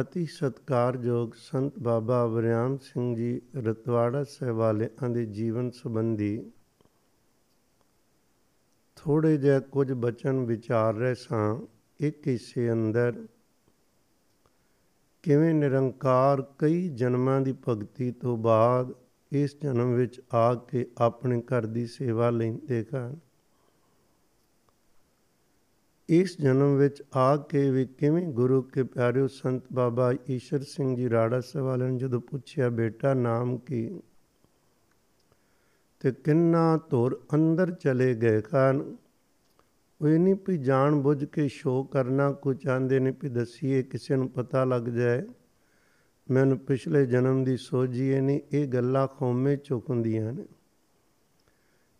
ਅਤੀ ਸਤਕਾਰਯੋਗ ਸੰਤ ਬਾਬਾ ਵਰਿਆਮ ਸਿੰਘ ਜੀ ਰਤਵਾੜਾ ਸਾਹਿਬ ਵਾਲਿਆਂ ਦੇ ਜੀਵਨ ਸੰਬੰਧੀ। ਥੋੜੇ ਜਿਹਾ ਕੁਝ ਬਚਨ ਵਿਚਾਰ ਰਹੇ ਸਾਂ। ਇੱਕ ਹਿੱਸੇ ਅੰਦਰ, ਕਿਵੇਂ ਨਿਰੰਕਾਰ ਕਈ ਜਨਮਾਂ ਦੀ ਭਗਤੀ ਤੋਂ ਬਾਅਦ ਇਸ ਜਨਮ ਵਿੱਚ ਆ ਕੇ ਆਪਣੇ ਘਰ ਦੀ ਸੇਵਾ ਲੈਂਦੇ ਹਨ। ਇਸ ਜਨਮ ਵਿੱਚ ਆ ਕੇ ਵੀ ਕਿਵੇਂ ਗੁਰੂ ਕੇ ਪਿਆਰਿਓ ਸੰਤ ਬਾਬਾ ਈਸ਼ਰ ਸਿੰਘ ਜੀ ਰਾੜਾ ਸਵਾਲਾਂ ਨੇ ਜਦੋਂ ਪੁੱਛਿਆ, ਬੇਟਾ, ਨਾਮ ਕੀ? ਤੇ ਕਿੰਨਾ ਧੁਰ ਅੰਦਰ ਚਲੇ ਗਏ ਖਾਨ ਉਹ ਨਹੀਂ ਵੀ ਜਾਣ ਬੁੱਝ ਕੇ ਸ਼ੋਅ ਕਰਨਾ ਕੋ ਚਾਹੁੰਦੇ ਨੇ ਵੀ ਦਸੀਏ, ਕਿਸੇ ਨੂੰ ਪਤਾ ਲੱਗ ਜਾਏ। ਮੈਨੂੰ ਪਿਛਲੇ ਜਨਮ ਦੀ ਸੋਝੀ ਨਹੀਂ, ਇਹ ਗੱਲਾਂ ਖੋਮੇ ਚੁੱਕਦੀਆਂ ਨੇ।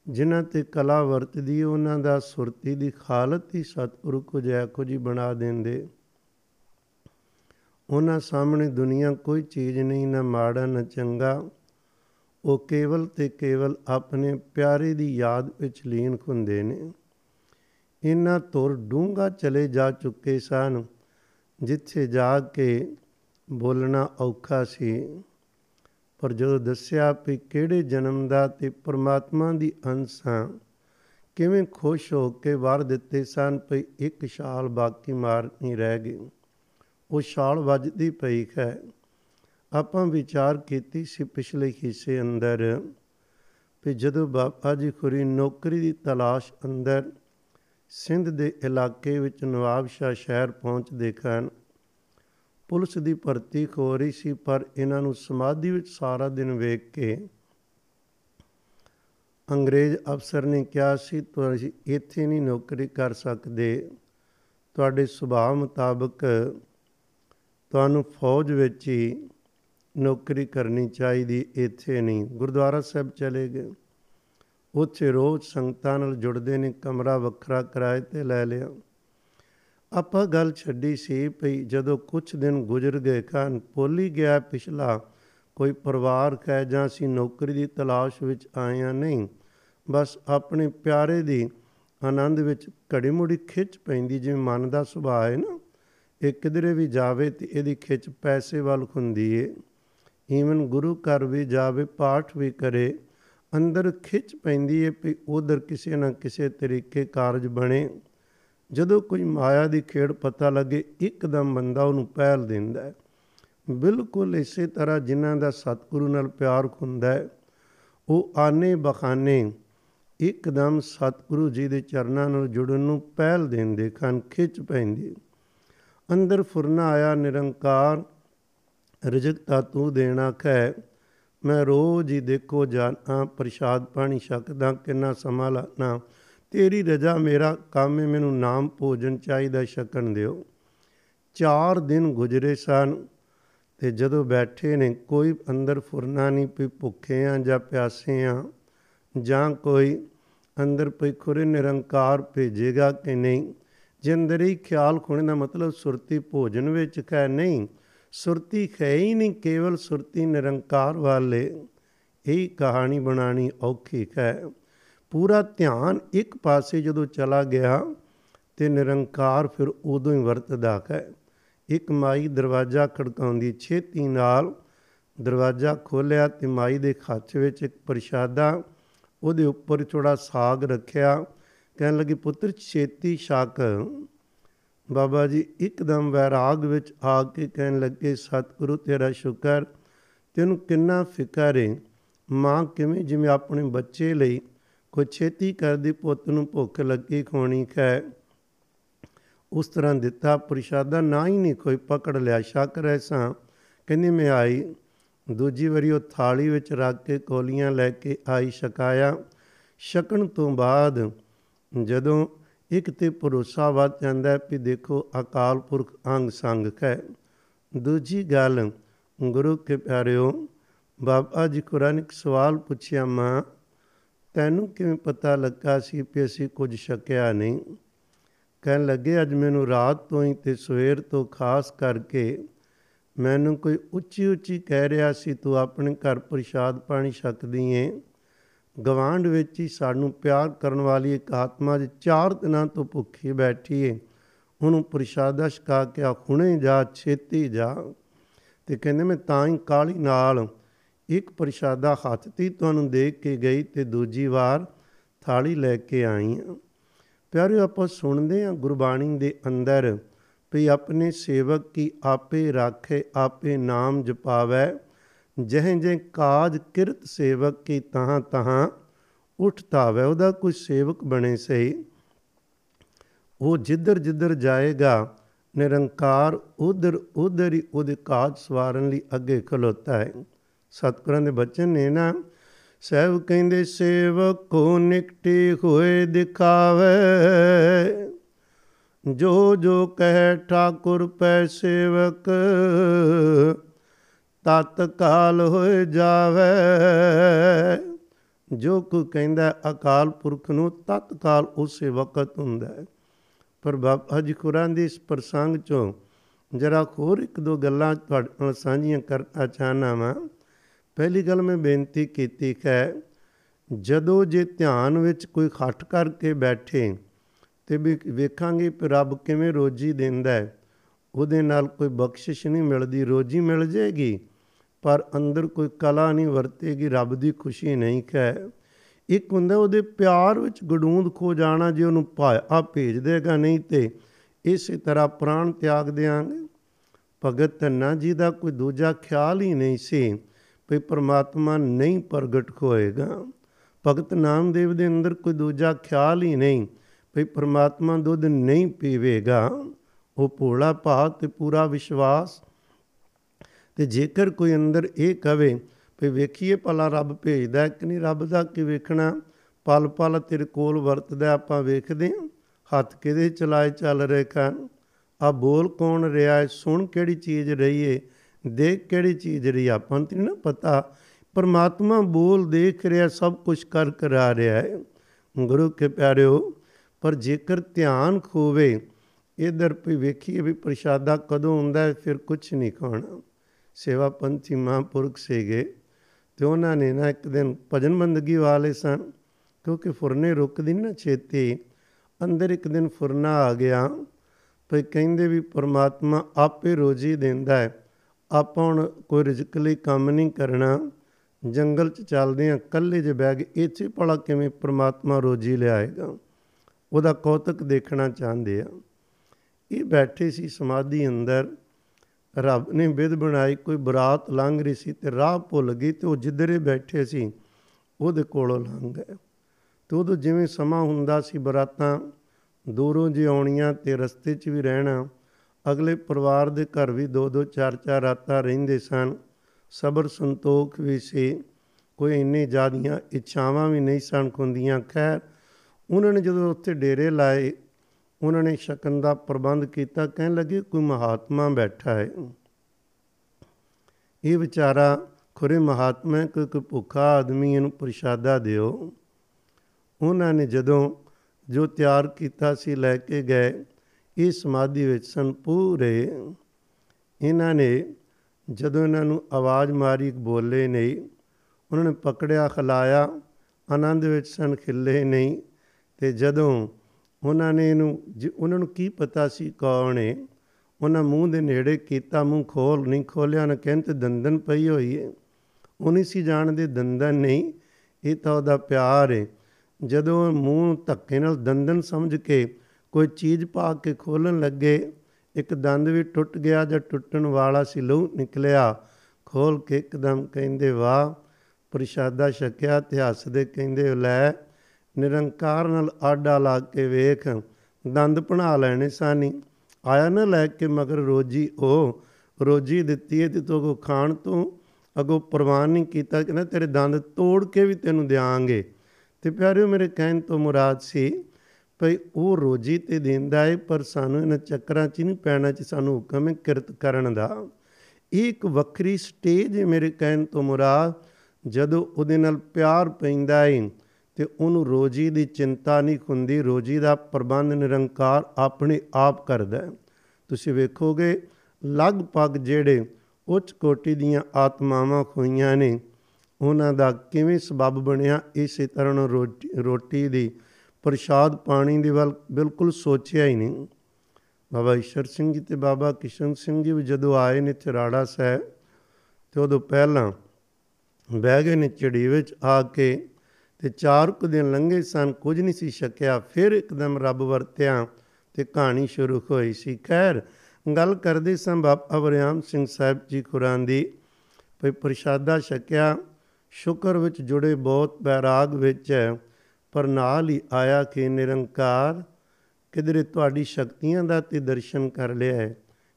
ਜਿਨ੍ਹਾਂ ਤੇ ਕਲਾ ਵਰਤਦੀ, ਉਹਨਾਂ ਦਾ ਸੁਰਤੀ ਦੀ ਖਾਲਤ ਹੀ ਸਤਿਗੁਰੂ ਕੋ ਜੈ ਕੋ ਜੀ ਬਣਾ ਦਿੰਦੇ। ਉਹਨਾਂ ਸਾਹਮਣੇ ਦੁਨੀਆ ਕੋਈ ਚੀਜ਼ ਨਹੀਂ, ਨਾ ਮਾੜਾ, ਨਾ ਚੰਗਾ। ਉਹ ਕੇਵਲ ਤੇ ਕੇਵਲ ਆਪਣੇ ਪਿਆਰੇ ਦੀ ਯਾਦ ਵਿੱਚ ਲੀਨ ਹੁੰਦੇ ਨੇ। ਇਹਨਾਂ ਤੁਰ ਡੂੰਗਾ ਚਲੇ ਜਾ ਚੁੱਕੇ ਸਨ, ਜਿੱਥੇ ਜਾ ਕੇ ਬੋਲਣਾ ਔਖਾ ਸੀ। ਪਰ ਜਦੋਂ ਦੱਸਿਆ ਵੀ ਕਿਹੜੇ ਜਨਮ ਦਾ ਤੇ ਪ੍ਰਮਾਤਮਾ ਦੀ ਅੰਸਾਂ ਕਿਵੇਂ ਖੁਸ਼ ਹੋ ਕੇ ਵਰ ਦਿੱਤੇ ਸਨ, ਭਈ ਇੱਕ ਛਾਲ ਬਾਕੀ ਮਾਰ ਨਹੀਂ ਰਹਿ ਗਈ। ਉਹ ਛਾਲ ਵੱਜਦੀ ਪਈ ਹੈ। ਆਪਾਂ ਵਿਚਾਰ ਕੀਤੀ ਸੀ ਪਿਛਲੇ ਹਿੱਸੇ ਅੰਦਰ ਕਿ ਜਦੋਂ ਬਾਬਾ ਜੀ ਖੁਰੀ ਨੌਕਰੀ ਦੀ ਤਲਾਸ਼ ਅੰਦਰ ਸਿੰਧ ਦੇ ਇਲਾਕੇ ਵਿੱਚ ਨਵਾਬ ਸ਼ਾਹ ਸ਼ਹਿਰ ਪਹੁੰਚਦੇ ਹਨ ਪੁਲਿਸ ਦੀ ਭਰਤੀ ਹੋ ਰਹੀ ਸੀ, ਪਰ ਇਹਨਾਂ ਨੂੰ ਸਮਾਧੀ ਵਿੱਚ ਸਾਰਾ ਦਿਨ ਵੇਖ ਕੇ ਅੰਗਰੇਜ਼ ਅਫਸਰ ਨੇ ਕਿਹਾ ਸੀ, ਤੁਸੀਂ ਇੱਥੇ ਨਹੀਂ ਨੌਕਰੀ ਕਰ ਸਕਦੇ। ਤੁਹਾਡੇ ਸੁਭਾਅ ਮੁਤਾਬਕ ਤੁਹਾਨੂੰ ਫੌਜ ਵਿੱਚ ਹੀ ਨੌਕਰੀ ਕਰਨੀ ਚਾਹੀਦੀ, ਇੱਥੇ ਨਹੀਂ। ਗੁਰਦੁਆਰਾ ਸਾਹਿਬ ਚਲੇ ਗਏ। ਉੱਥੇ ਰੋਜ਼ ਸੰਗਤਾਂ ਨਾਲ ਜੁੜਦੇ ਨੇ, ਕਮਰਾ ਵੱਖਰਾ ਕਿਰਾਏ ਤੇ ਲੈ ਲਿਆ। ਆਪਾਂ ਗੱਲ ਛੱਡੀ ਸੀ ਭਈ ਜਦੋਂ ਕੁਝ ਦਿਨ ਗੁਜ਼ਰ ਗਏ ਖਾਨ ਭੁੱਲ ਗਿਆ ਪਿਛਲਾ, ਕੋਈ ਪਰਿਵਾਰ ਕਹੇ ਜਾਂ ਅਸੀਂ ਨੌਕਰੀ ਦੀ ਤਲਾਸ਼ ਵਿੱਚ ਆਏ ਆ ਨਹੀਂ, ਬਸ ਆਪਣੇ ਪਿਆਰੇ ਦੀ ਆਨੰਦ ਵਿੱਚ ਘੜੀ ਮੁੜੀ ਖਿੱਚ ਪੈਂਦੀ ਜਿਵੇਂ ਮਨ ਦਾ ਸੁਭਾਅ ਹੈ ਨਾ, ਇਹ ਕਿਧਰੇ ਵੀ ਜਾਵੇ ਤੇ ਇਹਦੀ ਖਿੱਚ ਪੈਸੇ ਵੱਲ ਹੁੰਦੀ ਏ। ਈਵਨ ਗੁਰੂ ਘਰ ਵੀ ਜਾਵੇ, ਪਾਠ ਵੀ ਕਰੇ, ਅੰਦਰ ਖਿੱਚ ਪੈਂਦੀ ਏ ਵੀ ਉਧਰ ਕਿਸੇ ਨਾ ਕਿਸੇ ਤਰੀਕੇ ਕਾਰਜ ਬਣੇ। ਜਦੋਂ ਕੋਈ ਮਾਇਆ ਦੀ ਖੇਡ ਪਤਾ ਲੱਗੇ, ਇੱਕਦਮ ਬੰਦਾ ਉਹਨੂੰ ਪਹਿਲ ਦਿੰਦਾ ਹੈ। ਬਿਲਕੁਲ ਇਸੇ ਤਰ੍ਹਾਂ ਜਿਨ੍ਹਾਂ ਦਾ ਸਤਿਗੁਰੂ ਨਾਲ ਪਿਆਰ ਹੁੰਦਾ ਹੈ, ਉਹ ਆਨੇ ਬਖਾਨੇ ਇੱਕਦਮ ਸਤਿਗੁਰੂ ਜੀ ਦੇ ਚਰਨਾਂ ਨਾਲ ਜੁੜਨ ਨੂੰ ਪਹਿਲ ਦਿੰਦੇ ਖਾਨ ਖਿੱਚ ਪੈਂਦੀ। ਅੰਦਰ ਫੁਰਨਾ ਆਇਆ, ਨਿਰੰਕਾਰ ਰਜਕਤਾ ਤੂੰ ਦੇਣਾ ਕਹਿ ਮੈਂ ਰੋਜ਼ ਹੀ ਦੇਖੋ ਜਾਣਾ ਪ੍ਰਸ਼ਾਦ ਪਾਣੀ ਛਕਦਾ, ਕਿੰਨਾ ਸਮਾਂ ਲਾਣਾ ਤੇਰੀ ਰਜ਼ਾ ਮੇਰਾ ਕੰਮ ਹੈ, ਮੈਨੂੰ ਨਾਮ ਭੋਜਨ ਚਾਹੀਦਾ, ਛਕਣ ਦਿਓ। ਚਾਰ ਦਿਨ ਗੁਜ਼ਰੇ ਸਨ ਤੇ ਜਦੋਂ ਬੈਠੇ ਨੇ, ਕੋਈ ਅੰਦਰ ਫੁਰਨਾ ਨਹੀਂ ਪਈ ਭੁੱਖੇ ਆ ਜਾਂ ਪਿਆਸੇ ਆ, ਜਾਂ ਕੋਈ ਅੰਦਰ ਪਈ ਖੁਰੇ ਨਿਰੰਕਾਰ ਭੇਜੇਗਾ ਕਿ ਨਹੀਂ? ਜੇ ਅੰਦਰ ਹੀ ਖਿਆਲ ਖੁਣੇ ਦਾ ਮਤਲਬ ਸੁਰਤੀ ਭੋਜਨ ਵਿੱਚ ਹੈ ਨਹੀਂ, ਸੁਰਤੀ ਹੈ ਹੀ ਨਹੀਂ, ਕੇਵਲ ਸੁਰਤੀ ਨਿਰੰਕਾਰ ਵਾਲੇ। ਇਹ ਕਹਾਣੀ ਬਣਾਣੀ ਔਖੀ ਹੈ ਪੂਰਾ ਧਿਆਨ ਇੱਕ ਪਾਸੇ ਜਦੋਂ ਚਲਾ ਗਿਆ ਤੇ ਨਿਰੰਕਾਰ ਫਿਰ ਉਦੋਂ ਹੀ ਵਰਤਦਾ ਹੈ। ਇੱਕ ਮਾਈ ਦਰਵਾਜ਼ਾ ਖੜਕਾਉਂਦੀ, ਛੇਤੀ ਨਾਲ ਦਰਵਾਜ਼ਾ ਖੋਲਿਆ ਤੇ ਮਾਈ ਦੇ ਖਾਚ ਵਿੱਚ ਇੱਕ ਪ੍ਰਸ਼ਾਦਾ ਉਹਦੇ ਉੱਪਰ ਥੋੜਾ ਸਾਗ ਰੱਖਿਆ। ਕਹਿਣ ਲੱਗੀ, ਪੁੱਤਰ, ਛੇਤੀ ਛਕ। ਬਾਬਾ ਜੀ ਇੱਕਦਮ ਵੈਰਾਗ ਵਿੱਚ ਆ ਕੇ ਕਹਿਣ ਲੱਗੇ, ਸਤਿਗੁਰੂ, ਤੇਰਾ ਸ਼ੁਕਰ। ਤੈਨੂੰ ਕਿੰਨਾ ਫਿਕਰ ਹੈ ਮਾਂ ਕਿਵੇਂ ਜਿਵੇਂ ਆਪਣੇ ਬੱਚੇ ਲਈ ਕੋਈ ਛੇਤੀ ਕਰਦੀ ਪੁੱਤ ਨੂੰ ਭੁੱਖ ਲੱਗੀ ਖੋਣੀ ਹੈ ਉਸ ਤਰ੍ਹਾਂ ਦਿੱਤਾ ਪ੍ਰਸ਼ਾਦਾ, ਨਾ ਹੀ ਨਹੀਂ ਕੋਈ ਪਕੜ ਲਿਆ, ਸ਼ੱਕ ਰਹਿਸਾਂ ਕਹਿੰਦੀ, ਮੈਂ ਆਈ। ਦੂਜੀ ਵਾਰੀ ਉਹ ਥਾਲੀ ਵਿੱਚ ਰੱਖ ਕੇ ਕੋਲੀਆਂ ਲੈ ਕੇ ਆਈ, ਛਕਾਇਆ। ਛਕਣ ਤੋਂ ਬਾਅਦ ਜਦੋਂ ਇੱਕ ਤੇ ਭਰੋਸਾ ਵੱਧ ਜਾਂਦਾ ਵੀ ਦੇਖੋ ਅਕਾਲ ਪੁਰਖ ਅੰਗ ਸੰਗ ਹੈ ਦੂਜੀ ਗੱਲ, ਗੁਰੂ ਕੇ ਪਿਆਰਿਓ, ਬਾਬਾ ਜੀ ਕੁਰਾਨ ਇੱਕ ਸਵਾਲ ਪੁੱਛਿਆ, ਮਾਂ ਤੈਨੂੰ ਕਿਵੇਂ ਪਤਾ ਲੱਗਾ ਸੀ ਕਿ ਅਸੀਂ ਕੁਝ ਛਕਿਆ ਨਹੀਂ? ਕਹਿਣ ਲੱਗੇ, ਅੱਜ ਮੈਨੂੰ ਰਾਤ ਤੋਂ ਹੀ ਤੇ ਸਵੇਰ ਤੋਂ ਖਾਸ ਕਰਕੇ ਮੈਨੂੰ ਕੋਈ ਉੱਚੀ ਉੱਚੀ ਕਹਿ ਰਿਹਾ ਸੀ, ਤੂੰ ਆਪਣੇ ਘਰ ਪ੍ਰਸ਼ਾਦ ਪਾਣੀ ਛਕਦੀ ਏ? ਗਵਾਂਡ ਵਿੱਚ ਹੀ ਸਾਨੂੰ ਪਿਆਰ ਕਰਨ ਵਾਲੀ ਇੱਕ ਆਤਮਾ ਜੇ ਚਾਰ ਦਿਨਾਂ ਤੋਂ ਭੁੱਖੀ ਬੈਠੀ ਏ। ਉਹਨੂੰ ਪ੍ਰਸ਼ਾਦਾ ਛਕਾ ਕੇ ਆ ਹੁਣੇ ਜਾ, ਛੇਤੀ ਜਾ। ਤੇ ਕਹਿੰਦੇ, ਮੈਂ ਤਾਂ ਹੀ ਕਾਲੀ ਨਾਲ ਇੱਕ ਪ੍ਰਸ਼ਾਦਾ ਹੱਥ ਤੇ ਤੁਹਾਨੂੰ ਦੇਖ ਕੇ ਗਈ ਤੇ ਦੂਜੀ ਵਾਰ ਥਾਲੀ ਲੈ ਕੇ ਆਈ। ਆ ਪਿਆਰਿਓ, ਆਪਾਂ ਸੁਣਦੇ ਆ ਗੁਰਬਾਣੀ ਦੇ ਅੰਦਰ ਵੀ ਆਪਣੇ ਸੇਵਕ ਕੀ ਆਪੇ ਰਾਖੇ, ਆਪੇ ਨਾਮ ਜਪਾਵੇ। ਜਹ ਜਹ ਕਾਜ ਕਿਰਤ ਸੇਵਕ ਕੀ ਤਹਾਂ ਤਹਾਂ ਉਠਤਾ ਵੇ ਉਹਦਾ ਕੋਈ ਸੇਵਕ ਬਣੇ ਸਹੀ। ਉਹ ਜਿੱਧਰ ਜਿੱਧਰ ਜਾਏਗਾ, ਨਿਰੰਕਾਰ ਉਧਰ ਉਧਰ ਹੀ ਉਹਦੇ ਕਾਜ ਸਵਾਰਨ ਲਈ ਅੱਗੇ ਖਲੋਤਾ ਹੈ। ਸਤਿਗੁਰਾਂ ਦੇ ਬਚਨ ਨੇ ਨਾ, ਸਹਿਬ ਕਹਿੰਦੇ, ਸੇਵਕ ਕੋ ਨਿਕਟੇ ਹੋਏ ਦਿਖਾਵੇ। ਜੋ ਜੋ ਕਹਿ ਠਾਕੁਰ ਪੈ ਸੇਵਕ, ਤਤ ਕਾਲ ਹੋਏ ਜਾਵੇ। ਜੋ ਕੋ ਕਹਿੰਦਾ, ਅਕਾਲ ਪੁਰਖ ਨੂੰ ਤਤ ਕਾਲ ਉਸੇ ਵਕਤ ਹੁੰਦਾ ਹੈ। ਪਰ ਬਾਬਾ ਜੀ ਕੁਰਾਨ ਦੇ ਇਸ ਪ੍ਰਸੰਗ ਚੋਂ ਜਰਾ ਹੋਰ ਇੱਕ ਦੋ ਗੱਲਾਂ ਤੁਹਾਡੇ ਨਾਲ ਸਾਂਝੀਆਂ ਕਰਨਾ ਚਾਹਨਾ ਵਾਂ। ਪਹਿਲੀ ਗੱਲ ਮੈਂ ਬੇਨਤੀ ਕੀਤੀ ਹੈ, ਜਦੋਂ ਜੇ ਧਿਆਨ ਵਿੱਚ ਕੋਈ ਖੱਟ ਕਰਕੇ ਬੈਠੇ ਤੇ ਵੀ ਵੇਖਾਂਗੇ ਕਿ ਰੱਬ ਕਿਵੇਂ ਰੋਜੀ ਦਿੰਦਾ ਹੈ, ਉਹਦੇ ਨਾਲ ਕੋਈ ਬਖਸ਼ਿਸ਼ ਨਹੀਂ ਮਿਲਦੀ, ਰੋਜੀ ਮਿਲ ਜੇਗੀ ਪਰ ਅੰਦਰ ਕੋਈ ਕਲਾ ਨਹੀਂ ਵਰਤੇਗੀ, ਰੱਬ ਦੀ ਖੁਸ਼ੀ ਨਹੀਂ ਹੈ। ਇੱਕ ਹੁੰਦਾ ਉਹਦੇ ਪਿਆਰ ਵਿੱਚ ਗਡੂੰਦ ਖੋ ਜਾਣਾ, ਜੇ ਉਹਨੂੰ ਆ ਭੇਜ ਦੇਗਾ ਨਹੀਂ ਤੇ ਇਸੇ ਤਰ੍ਹਾਂ ਪ੍ਰਾਣ ਤਿਆਗ ਦੇਾਂਗੇ ਭਗਤ ਧੰਨਾ ਜੀ ਦਾ ਕੋਈ ਦੂਜਾ ਖਿਆਲ ਹੀ ਨਹੀਂ ਸੀ। ਵੀ ਪਰਮਾਤਮਾ ਨਹੀਂ ਪ੍ਰਗਟ ਹੋਏਗਾ। ਭਗਤ ਨਾਮਦੇਵ ਦੇ ਅੰਦਰ ਕੋਈ ਦੂਜਾ ਖਿਆਲ ਹੀ ਨਹੀਂ ਵੀ ਪਰਮਾਤਮਾ ਦੁੱਧ ਨਹੀਂ ਪੀਵੇਗਾ। ਉਹ ਭੋਲਾ ਭਾਵ ਤੇ ਪੂਰਾ ਵਿਸ਼ਵਾਸ। ਤੇ ਜੇਕਰ ਕੋਈ ਅੰਦਰ ਇਹ ਕਵੇ ਵੀ ਵੇਖੀਏ ਭਲਾ ਰੱਬ ਭੇਜਦਾ ਕਿ ਨਹੀਂ, ਰੱਬ ਦਾ ਕੀ ਵੇਖਣਾ? ਪਲ ਪਲ ਤੇਰੇ ਕੋਲ ਵਰਤਦਾ ਆਪਾਂ ਵੇਖਦੇ ਹਾਂ, ਹੱਥ ਕਿਹਦੇ ਚਲਾਏ ਚੱਲ ਰਹੇ ਕਨ ਆ ਬੋਲ ਕੌਣ ਰਿਹਾ ਹੈ? ਸੁਣ ਕਿਹੜੀ ਚੀਜ਼ ਰਹੀ ਹੈ? ਦੇਖ ਕਿਹੜੀ ਚੀਜ਼ ਰਹੀ ਆਪਾਂ ਨੂੰ ਨਹੀਂ ਪਤਾ, ਪਰਮਾਤਮਾ ਬੋਲ ਦੇਖ ਰਿਹਾ, ਸਭ ਕੁਝ ਕਰ ਕਰਾ ਰਿਹਾ ਹੈ। ਗੁਰੂ ਕੇ ਪਿਆਰਿਓ, ਪਰ ਜੇਕਰ ਧਿਆਨ ਖੋਵੇ, ਇਧਰ ਵੀ ਵੇਖੀਏ ਵੀ ਪ੍ਰਸ਼ਾਦਾ ਕਦੋਂ ਹੁੰਦਾ ਹੈ, ਫਿਰ ਕੁਝ ਨਹੀਂ ਖਾਣਾ। ਸੇਵਾ ਪੰਥੀ ਮਹਾਂਪੁਰਖ ਸੀਗੇ, ਤੇ ਉਹਨਾਂ ਨੇ ਨਾ ਇੱਕ ਦਿਨ ਭਜਨ ਬੰਦਗੀ ਵਾਲੇ ਸਨ, ਕਿਉਂਕਿ ਫੁਰਨੇ ਰੁਕਦੀ ਨਾ ਛੇਤੀ, ਅੰਦਰ ਇੱਕ ਦਿਨ ਫੁਰਨਾ ਆ ਗਿਆ ਭਈ ਕਹਿੰਦੇ ਵੀ ਪ੍ਰਮਾਤਮਾ ਆਪੇ ਰੋਜੀ ਦਿੰਦਾ ਹੈ। ਆਪਾਂ ਹੁਣ ਕੋਈ ਰਿਜ਼ਕ ਲਈ ਕੰਮ ਨਹੀਂ ਕਰਨਾ। ਜੰਗਲ 'ਚ ਚੱਲਦੇ ਆ ਕੱਲੇ ਜੇ ਬੈਗ ਇੱਥੇ ਪੜਾ ਕਿਵੇਂ ਪ੍ਰਮਾਤਮਾ ਰੋਜੀ ਲਿਆਏਗਾ? ਉਹਦਾ ਕੌਤਕ ਦੇਖਣਾ ਚਾਹੁੰਦੇ ਆ। ਇਹ ਬੈਠੇ ਸੀ ਸਮਾਧੀ ਅੰਦਰ। ਰੱਬ ਨੇ ਵਿਧ ਬਣਾਈ, ਕੋਈ ਬਰਾਤ ਲੰਘ ਰਹੀ ਸੀ ਤੇ ਰਾਹ ਭੁੱਲ ਗਈ ਤੇ ਉਹ ਜਿੱਧਰੇ ਬੈਠੇ ਸੀ, ਉਹਦੇ ਕੋਲੋਂ ਲੰਘ ਗਏ। ਤੇ ਉਦੋਂ ਜਿਵੇਂ ਸਮਾਂ ਹੁੰਦਾ ਸੀ ਬਰਾਤਾਂ, ਦੂਰੋਂ ਜੀ ਆਉਣੀਆਂ ਤੇ ਰਸਤੇ 'ਚ ਵੀ ਰਹਿਣਾ ਅਗਲੇ ਪਰਿਵਾਰ ਦੇ ਘਰ ਵੀ ਦੋ ਦੋ ਚਾਰ ਚਾਰ ਰਾਤਾਂ ਰਹਿੰਦੇ ਸਨ। ਸਬਰ ਸੰਤੋਖ ਵੀ ਸੀ। ਕੋਈ ਇੰਨੀ ਜ਼ਿਆਦੀਆਂ ਇੱਛਾਵਾਂ ਵੀ ਨਹੀਂ ਸਨ ਹੁੰਦੀਆਂ ਖੈਰ, ਉਹਨਾਂ ਨੇ ਜਦੋਂ ਉੱਥੇ ਡੇਰੇ ਲਾਏ, ਉਹਨਾਂ ਨੇ ਸ਼ਕਨ ਦਾ ਪ੍ਰਬੰਧ ਕੀਤਾ, ਕਹਿਣ ਲੱਗੇ, ਕੋਈ ਮਹਾਤਮਾ ਬੈਠਾ ਹੈ। ਇਹ ਵਿਚਾਰਾ ਖੁਰੇ ਮਹਾਤਮਾ ਕੋਈ ਕੋਈ ਭੁੱਖਾ ਆਦਮੀ ਇਹਨੂੰ ਪ੍ਰਸ਼ਾਦਾ ਦਿਓ। ਉਹਨਾਂ ਨੇ ਜਦੋਂ ਜੋ ਤਿਆਰ ਕੀਤਾ ਸੀ, ਲੈ ਕੇ ਗਏ। ਇਹ ਸਮਾਧੀ ਵਿੱਚ ਸਨ ਪੂਰੇ। ਇਹਨਾਂ ਨੇ ਜਦੋਂ ਇਹਨਾਂ ਨੂੰ ਆਵਾਜ਼ ਮਾਰੀ ਬੋਲੇ ਨਹੀਂ, ਉਹਨਾਂ ਨੇ ਪਕੜਿਆ, ਖਲਾਇਆ, ਆਨੰਦ ਵਿੱਚ ਸਨ, ਖਿੱਲੇ ਨਹੀਂ। ਤੇ ਜਦੋਂ ਉਹਨਾਂ ਨੇ ਇਹਨੂੰ ਉਹਨਾਂ ਨੂੰ ਕੀ ਪਤਾ ਸੀ ਕੌਣ ਹੈ ਉਹਨਾਂ ਮੂੰਹ ਦੇ ਨੇੜੇ ਕੀਤਾ, ਮੂੰਹ ਖੋਲ, ਨਹੀਂ ਖੋਲਿਆ ਨਾ ਕਹਿੰਦੇ ਦੰਦਨ ਪਈ ਹੋਈ ਹੈ ਉਹ ਨਹੀਂ ਸੀ ਜਾਣਦੇ ਦੰਦਨ ਨਹੀਂ, ਇਹ ਤਾਂ ਉਹਦਾ ਪਿਆਰ ਹੈ ਜਦੋਂ ਮੂੰਹ ਧੱਕੇ ਨਾਲ ਦੰਦਨ ਸਮਝ ਕੇ ਕੋਈ ਚੀਜ਼ ਪਾ ਕੇ ਖੋਲਣ ਲੱਗੇ, ਇੱਕ ਦੰਦ ਵੀ ਟੁੱਟ ਗਿਆ ਜਾਂ ਟੁੱਟਣ ਵਾਲਾ ਸੀ, ਲਹੂ ਨਿਕਲਿਆ। ਖੋਲ ਕੇ ਇੱਕਦਮ ਕਹਿੰਦੇ, ਵਾਹ! ਪ੍ਰਸ਼ਾਦਾ ਛਕਿਆ ਤੇ ਹੱਸਦੇ ਕਹਿੰਦੇ, ਲੈ, ਨਿਰੰਕਾਰ ਨਾਲ ਆਡਾ ਲਾ ਕੇ ਵੇਖ, ਦੰਦ ਬਣਾ ਲੈਣੇ ਸਾਨੀ। ਆਇਆ ਨਾ ਲੈ ਕੇ ਮਗਰ ਰੋਜੀ ਉਹ ਰੋਜੀ ਦਿੱਤੀ ਹੈ ਤੇ ਤੋ ਕੋ ਖਾਣ ਤੋਂ ਅਗੋ ਪ੍ਰਵਾਨ ਨਹੀਂ ਕੀਤਾ ਕਿ ਨਾ ਤੇਰੇ ਦੰਦ ਤੋੜ ਕੇ ਵੀ ਤੈਨੂੰ ਦੇਾਂਗੇ ਤੇ ਪਿਆਰਿਓ, ਮੇਰੇ ਕਹਿਣ ਤੋਂ ਮੁਰਾਦ ਸੀ ਭਈ ਉਹ ਰੋਜੀ ਤੇ ਦਿੰਦਾ ਹੈ ਪਰ ਸਾਨੂੰ ਇਹਨਾਂ ਚੱਕਰਾਂ 'ਚ ਨਹੀਂ ਪੈਣਾ ਚ ਸਾਨੂੰ ਹੁਕਮ ਹੈ ਕਿਰਤ ਕਰਨ ਦਾ। ਇਹ ਇੱਕ ਵੱਖਰੀ ਸਟੇਜ ਹੈ ਮੇਰੇ ਕਹਿਣ ਤੋਂ ਮੁਰਾਦ। ਜਦੋਂ ਉਹਦੇ ਨਾਲ ਪਿਆਰ ਪੈਂਦਾ ਹੈ ਤੇ ਉਹਨੂੰ ਰੋਜੀ ਦੀ ਚਿੰਤਾ ਨਹੀਂ ਹੁੰਦੀ, ਰੋਜੀ ਦਾ ਪ੍ਰਬੰਧ ਨਿਰੰਕਾਰ ਆਪਣੇ ਆਪ ਕਰਦਾ ਤੁਸੀਂ ਵੇਖੋਗੇ, ਲਗਭਗ ਜਿਹੜੇ ਉੱਚ ਕੋਟੀ ਦੀਆਂ ਆਤਮਾਵਾਂ ਖੋਈਆਂ ਨੇ, ਉਹਨਾਂ ਦਾ ਕਿਵੇਂ ਸਬਬ ਬਣਿਆ, ਇਸੇ ਤਰ੍ਹਾਂ ਰੋਟੀ ਰੋਟੀ ਦੀ ਪ੍ਰਸ਼ਾਦ ਪਾਣੀ ਦੇ ਵੱਲ ਬਿਲਕੁਲ ਸੋਚਿਆ ਹੀ ਨਹੀਂ। ਬਾਬਾ ਈਸ਼ਰ ਸਿੰਘ ਜੀ ਤੇ ਬਾਬਾ ਕਿਸ਼ਨ ਸਿੰਘ ਜੀ ਵੀ ਜਦੋਂ ਆਏ ਨੇ ਚਰਾੜਾ ਸਾਹਿਬ, ਤੇ ਉਦੋਂ ਪਹਿਲਾਂ ਬਹਿ ਗਏ ਨੇ ਚੜੀ ਵਿੱਚ ਆ ਕੇ ਤੇ ਚਾਰ ਕੁ ਦਿਨ ਲੰਘੇ ਸਨ, ਕੁਝ ਨਹੀਂ ਸੀ ਛਕਿਆ। ਫਿਰ ਇੱਕਦਮ ਰੱਬ ਵਰਤਿਆ ਤੇ ਕਹਾਣੀ ਸ਼ੁਰੂ ਹੋਈ ਸੀ। ਖੈਰ, ਗੱਲ ਕਰਦੇ ਸਾਂ ਬਾਬਾ ਅਵਰਿਆਮ ਸਿੰਘ ਸਾਹਿਬ ਜੀ ਖੁਰਾਨ ਦੀ ਭਈ ਪ੍ਰਸ਼ਾਦਾ ਛਕਿਆ, ਸ਼ੁਕਰ ਵਿੱਚ ਜੁੜੇ ਬਹੁਤ ਬੈਰਾਗ ਵਿੱਚ ਹੈ। ਪਰ ਨਾਲ ਹੀ ਆਇਆ ਕਿ ਨਿਰੰਕਾਰ ਕਿਧਰੇ ਤੁਹਾਡੀ ਸ਼ਕਤੀਆਂ ਦਾ ਤੇ ਦਰਸ਼ਨ ਕਰ ਲਿਆ ਹੈ,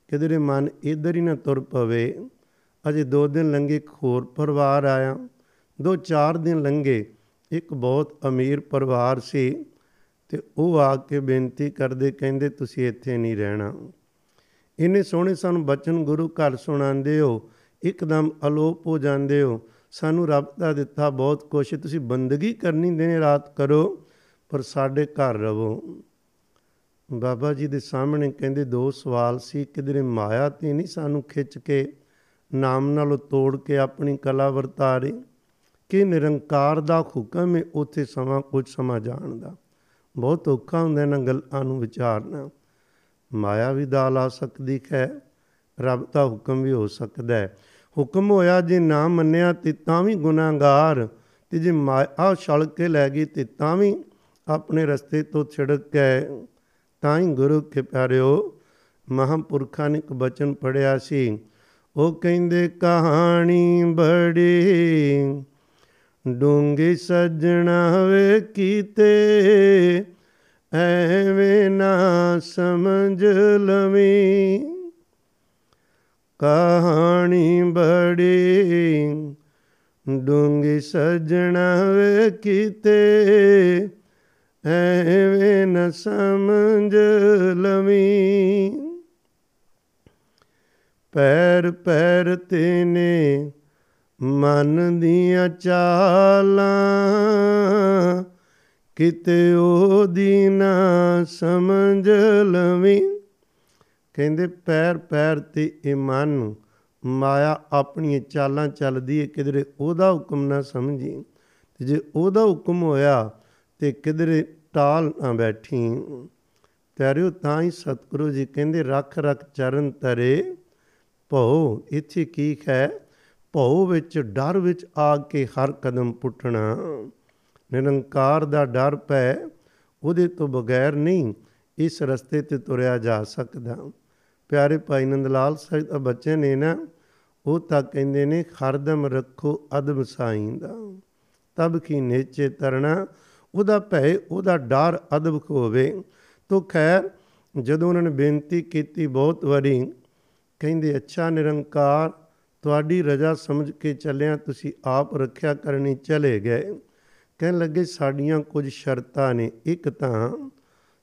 ਕਿਧਰੇ ਮਨ ਇਧਰ ਹੀ ਨਾ ਤੁਰ ਪਵੇ। ਅਜੇ ਦੋ ਦਿਨ ਲੰਘੇ ਇੱਕ ਹੋਰ ਪਰਿਵਾਰ ਆਇਆ। ਦੋ ਚਾਰ ਦਿਨ ਲੰਘੇ, ਇੱਕ ਬਹੁਤ ਅਮੀਰ ਪਰਿਵਾਰ ਸੀ ਤੇ ਉਹ ਆ ਕੇ ਬੇਨਤੀ ਕਰਦੇ ਕਹਿੰਦੇ, ਤੁਸੀਂ ਇੱਥੇ ਨਹੀਂ ਰਹਿਣਾ। ਇੰਨੇ ਸੋਹਣੇ ਸਾਨੂੰ ਬਚਨ ਗੁਰੂ ਘਰ ਸੁਣਾਉਂਦੇ ਹੋ, ਇੱਕਦਮ ਅਲੋਪ ਹੋ ਜਾਂਦੇ ਹੋ। ਸਾਨੂੰ ਰੱਬ ਦਾ ਦਿੱਤਾ ਬਹੁਤ ਕੁਛ। ਤੁਸੀਂ ਬੰਦਗੀ ਕਰਨੀ ਦਿਨ ਰਾਤ ਕਰੋ, ਪਰ ਸਾਡੇ ਘਰ ਰਵੋ। ਬਾਬਾ ਜੀ ਦੇ ਸਾਹਮਣੇ ਕਹਿੰਦੇ, ਦੋ ਸਵਾਲ ਸੀ, ਕਿਧਰੇ ਮਾਇਆ ਤੇ ਨਹੀਂ ਸਾਨੂੰ ਖਿੱਚ ਕੇ, ਨਾਮ ਨਾਲੋਂ ਤੋੜ ਕੇ ਆਪਣੀ ਕਲਾ ਵਰਤਾ ਰਹੀ ਕਿ ਨਿਰੰਕਾਰ ਦਾ ਹੁਕਮ ਹੈ ਉੱਥੇ ਸਮਾਂ ਕੁਝ ਸਮਾਂ ਜਾਣ ਦਾ? ਬਹੁਤ ਔਖਾ ਹੁੰਦਾ ਇਹਨਾਂ ਗੱਲਾਂ ਨੂੰ ਵਿਚਾਰਨਾ। ਮਾਇਆ ਵੀ ਦਾਲ ਆ ਸਕਦੀ ਹੈ ਰੱਬ ਦਾ ਹੁਕਮ ਵੀ ਹੋ ਸਕਦਾ ਹੈ। ਹੁਕਮ ਹੋਇਆ ਜੇ ਨਾ ਮੰਨਿਆ ਤੇ ਤਾਂ ਵੀ ਗੁਨਾਹਗਾਰ। ਤੇ ਜੇ ਮਾਇਆ ਛਲ ਕੇ ਲੈ ਗਈ ਤੇ ਤਾਂ ਵੀ ਆਪਣੇ ਰਸਤੇ ਤੋਂ ਛਿੜਕ ਗਏ ਤਾਂ ਹੀ ਗੁਰੂ ਕੇ ਪਿਆਰਿਓ, ਮਹਾਂਪੁਰਖਾਂ ਨੇ ਇੱਕ ਬਚਨ ਪੜਿਆ ਸੀ। ਉਹ ਕਹਿੰਦੇ, ਕਹਾਣੀ ਬੜੀ ਡੂੰਗੀ ਸੱਜਣਾ ਵੇ ਕੀਤੇ, ਐਵੇਂ ਨਾ ਸਮਝ ਲਵੀਂ। ਕਹਾਣੀ ਬੜੀ ਡੂੰਗੀ ਸੱਜਣਾ ਵੇ ਕੀਤੇ, ਐਵੇਂ ਨਾ ਸਮਝ ਲਵੀਂ। ਪੈਰ ਪੈਰ ਤੇ ਨੇ ਮਨ ਦੀਆਂ ਚਾਲਾਂ, ਕਿਤੇ ਉਹਦੀ ਨਾ ਸਮਝ ਲਵੀਂ। ਕਹਿੰਦੇ, ਪੈਰ ਪੈਰ ਤੇ ਇਹ ਮਨ ਮਾਇਆ ਆਪਣੀਆਂ ਚਾਲਾਂ ਚੱਲਦੀ ਹੈ ਕਿਧਰੇ ਉਹਦਾ ਹੁਕਮ ਨਾ ਸਮਝੀ। ਤੇ ਜੇ ਉਹਦਾ ਹੁਕਮ ਹੋਇਆ ਤੇ ਕਿਧਰੇ ਟਾਲ ਨਾ ਬੈਠੀ। ਪਿਆਰਿਓ ਤਾਂ ਹੀ ਸਤਿਗੁਰੂ ਜੀ ਕਹਿੰਦੇ, ਰੱਖ ਰੱਖ ਚਰਨ ਤਰੇ, ਭਉ, ਇੱਥੇ ਕੀ ਹੈ ਭਉ ਵਿੱਚ, ਡਰ ਵਿੱਚ ਆ ਕੇ ਹਰ ਕਦਮ ਪੁੱਟਣਾ। ਨਿਰੰਕਾਰ ਦਾ ਡਰ ਪੈ, ਉਹਦੇ ਤੋਂ ਬਗੈਰ ਨਹੀਂ ਇਸ ਰਸਤੇ ਤੇ ਤੁਰਿਆ ਜਾ ਸਕਦਾ। ਪਿਆਰੇ ਭਾਈ ਨੰਦ ਲਾਲ ਸਾਹਿਬ ਦਾ ਬੱਚੇ ਨੇ ਨਾ, ਉਹ ਤਾਂ ਕਹਿੰਦੇ ਨੇ ਹਰਦਮ ਰੱਖੋ ਅਦਬ ਸਾਈਂ ਦਾ। ਤਬ ਕੀ ਨੇਚੇ ਤਰਣਾ, ਉਹਦਾ ਭੈ ਉਹਦਾ ਡਰ ਅਦਬ ਹੋਵੇ। ਤੋ ਖੈਰ, ਜਦੋਂ ਉਹਨਾਂ ਨੇ ਬੇਨਤੀ ਕੀਤੀ ਬਹੁਤ ਵਾਰੀ, ਕਹਿੰਦੇ, ਅੱਛਾ ਨਿਰੰਕਾਰ, ਤੁਹਾਡੀ ਰਜ਼ਾ ਸਮਝ ਕੇ ਚੱਲਿਆ, ਤੁਸੀਂ ਆਪ ਰੱਖਿਆ ਕਰਨੀ ਚਲੇ ਗਏ। ਕਹਿਣ ਲੱਗੇ, ਸਾਡੀਆਂ ਕੁਝ ਸ਼ਰਤਾਂ ਨੇ, ਇੱਕ ਤਾਂ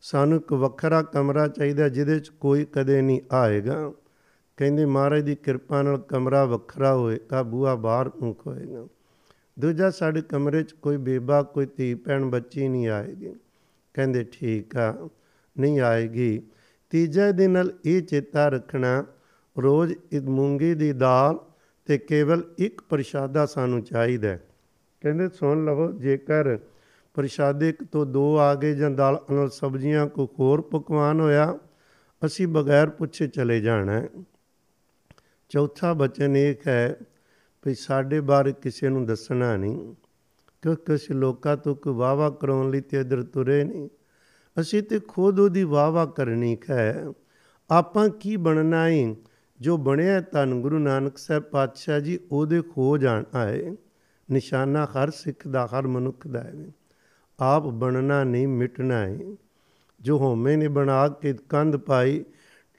ਸਾਨੂੰ ਇੱਕ ਵੱਖਰਾ ਕਮਰਾ ਚਾਹੀਦਾ ਜਿਹਦੇ 'ਚ ਕੋਈ ਕਦੇ ਨਹੀਂ ਆਏਗਾ। ਕਹਿੰਦੇ ਮਹਾਰਾਜ ਦੀ ਕਿਰਪਾ ਨਾਲ ਕਮਰਾ ਵੱਖਰਾ ਹੋਏਗਾ ਬੂਆ ਬਾਹਰ ਨੂੰ ਹੋਏਗਾ। ਦੂਜਾ, ਸਾਡੇ ਕਮਰੇ 'ਚ ਕੋਈ ਬੇਬਾ, ਕੋਈ ਧੀ, ਭੈਣ, ਬੱਚੀ ਨਹੀਂ ਆਏਗੀ। ਕਹਿੰਦੇ ਠੀਕ ਆ, ਨਹੀਂ ਆਏਗੀ। ਤੀਜਾ ਦਿਨ ਨਾਲ ਇਹ ਚੇਤਾ ਰੱਖਣਾ, ਰੋਜ਼ ਇੱਕ ਮੂੰਗੀ ਦੀ ਦਾਲ ਤੇ ਕੇਵਲ ਇੱਕ ਪ੍ਰਸ਼ਾਦਾ ਸਾਨੂੰ ਚਾਹੀਦਾ ਕਹਿੰਦੇ, ਸੁਣ ਲਵੋ, ਜੇਕਰ ਪ੍ਰਸ਼ਾਦੇ ਇੱਕ ਤੋਂ ਦੋ ਆ ਗਏ ਜਾਂ ਦਾਲ ਨਾਲ ਸਬਜ਼ੀਆਂ ਕੋ ਹੋਰ ਪਕਵਾਨ ਹੋਇਆ, ਅਸੀਂ ਬਗੈਰ ਪੁੱਛੇ ਚਲੇ ਜਾਣਾ। ਹੈ ਚੌਥਾ ਬਚਨ ਇਹ ਹੈ ਵੀ ਸਾਡੇ ਬਾਰੇ ਕਿਸੇ ਨੂੰ ਦੱਸਣਾ ਨਹੀਂ ਕਿ ਕਿਸੇ ਲੋਕਾਂ ਤੋਂ ਕੋਈ ਵਾਵਾ ਕਰਾਉਣ ਲਈ ਤੇ ਇਧਰ ਤੁਰੇ ਨਹੀਂ। ਅਸੀਂ ਤੇ ਖੁਦ ਉਹਦੀ ਵਾਵਾ ਕਰਨੀ ਹੈ। ਆਪਾਂ ਕੀ ਬਣਨਾ ਹੈ ਜੋ ਬਣਿਆ ਤਨ ਗੁਰੂ ਨਾਨਕ ਸਾਹਿਬ ਪਾਤਸ਼ਾਹ ਜੀ, ਉਹਦੇ ਖੋ ਜਾਣ ਆਏ। ਨਿਸ਼ਾਨਾ ਹਰ ਸਿੱਖ ਦਾ, ਹਰ ਮਨੁੱਖ ਦਾ ਹੈ। ਆਪ ਬਣਨਾ ਨਹੀਂ ਮਿਟਣਾ ਹੈ ਜੋ ਹੋਮੇ ਨੇ ਬਣਾ ਕੇ ਕੰਧ ਪਾਈ,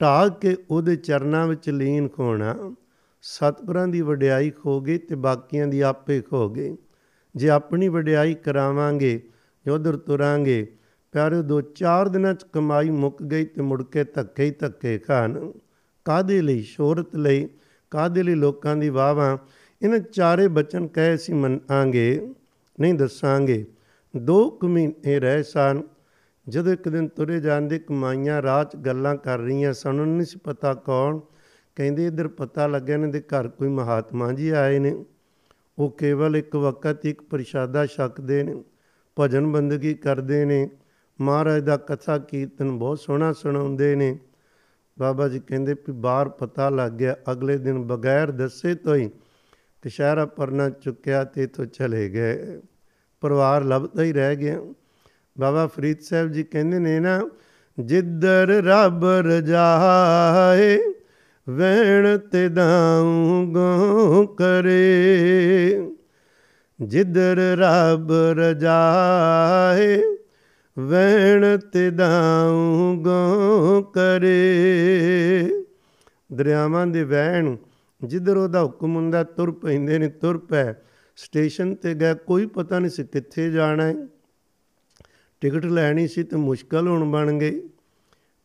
ਢਾਹ ਕੇ ਉਹਦੇ ਚਰਨਾਂ ਵਿੱਚ ਲੀਨ ਹੋਣਾ ਸਤਿਗੁਰਾਂ ਦੀ ਵਡਿਆਈ ਖੋ ਗਈ ਤੇ ਬਾਕੀਆਂ ਦੀ ਆਪੇ ਖੋ ਗਈ ਜੇ ਆਪਣੀ ਵਡਿਆਈ ਕਰਾਵਾਂਗੇ, ਜੋ ਉਧਰ ਤੁਰਾਂਗੇ ਪਿਆਰੇ ਦੋ ਚਾਰ ਦਿਨਾਂ ਚ ਕਮਾਈ ਮੁੱਕ ਗਈ ਤੇ ਮੁੜ ਕੇ ਧੱਕੇ ਹੀ ਧੱਕੇ ਖਾਣ। ਕਾਦੇ ਲਈ? ਸ਼ੋਹਰਤ ਲਈ। ਕਾਦੇ ਲਈ ਲੋਕਾਂ ਦੀ ਵਾਹਾਂ ਇਹਨਾਂ ਚਾਰੇ ਬਚਨ ਕਹੇ ਸੀ ਮੰਨਾਂਗੇ, ਨਹੀਂ ਦੱਸਾਂਗੇ। ਦੋ ਕੁ ਮਹੀਨੇ ਰਹਿ ਸਨ। ਜਦੋਂ ਇੱਕ ਦਿਨ ਤੁਰੇ ਜਾਂਦੇ ਕਮਾਈਆਂ ਰਾਤ ਗੱਲਾਂ ਕਰ ਰਹੀਆਂ ਸਨ। ਉਹਨਾਂ ਨਹੀਂ ਸੀ ਪਤਾ ਕੌਣ। ਕਹਿੰਦੇ, ਇਧਰ ਪਤਾ ਲੱਗਿਆ ਇਹਨਾਂ ਦੇ ਘਰ ਕੋਈ ਮਹਾਤਮਾ ਜੀ ਆਏ ਨੇ। ਉਹ ਕੇਵਲ ਇੱਕ ਵਕਤ ਇੱਕ ਪ੍ਰਸ਼ਾਦਾ ਛਕਦੇ ਨੇ, ਭਜਨ ਬੰਦਗੀ ਕਰਦੇ ਨੇ। ਮਹਾਰਾਜ ਦਾ ਕਥਾ ਕੀਰਤਨ ਬਹੁਤ ਸੋਹਣਾ ਸੁਣਾਉਂਦੇ ਨੇ। ਬਾਬਾ ਜੀ ਕਹਿੰਦੇ, ਵੀ ਬਾਹਰ ਪਤਾ ਲੱਗ ਗਿਆ, ਅਗਲੇ ਦਿਨ ਬਗੈਰ ਦੱਸੇ ਤੋਂ ਹੀ ਕਸ਼ਹਿਰਾ ਪਰਨਾ ਚੁੱਕਿਆ ਤੇ ਇਥੋਂ ਚਲੇ ਗਏ। ਪਰਿਵਾਰ ਲੱਭਦਾ ਹੀ ਰਹਿ ਗਿਆ। ਬਾਬਾ ਫਰੀਦ ਸਾਹਿਬ ਜੀ ਕਹਿੰਦੇ ਨੇ ਨਾ, ਜਿੱਧਰ ਰੱਬ ਰਜਾਏ ਵੈਣ ਤੇ ਦਾਉ ਗੋ ਕਰੇ। ਜਿੱਧਰ ਰੱਬ ਰਜਾਏ ਵੈਣ ਤੇ ਦਾਉ ਗੋ ਕਰੇ। ਦਰਿਆਵਾਂ ਦੇ ਵਹਿਣ, ਜਿੱਧਰ ਉਹਦਾ ਹੁਕਮ ਹੁੰਦਾ, ਤੁਰ ਪੈਂਦੇ ਨੇ, ਤੁਰ ਪੈ। ਸਟੇਸ਼ਨ ਤੇ ਗਏ, ਕੋਈ ਪਤਾ ਨਹੀਂ ਸੀ ਕਿੱਥੇ ਜਾਣਾ ਹੈ। ਟਿਕਟ ਲੈਣੀ ਸੀ ਤੇ ਮੁਸ਼ਕਲ ਹੁਣ ਬਣ ਗਈ।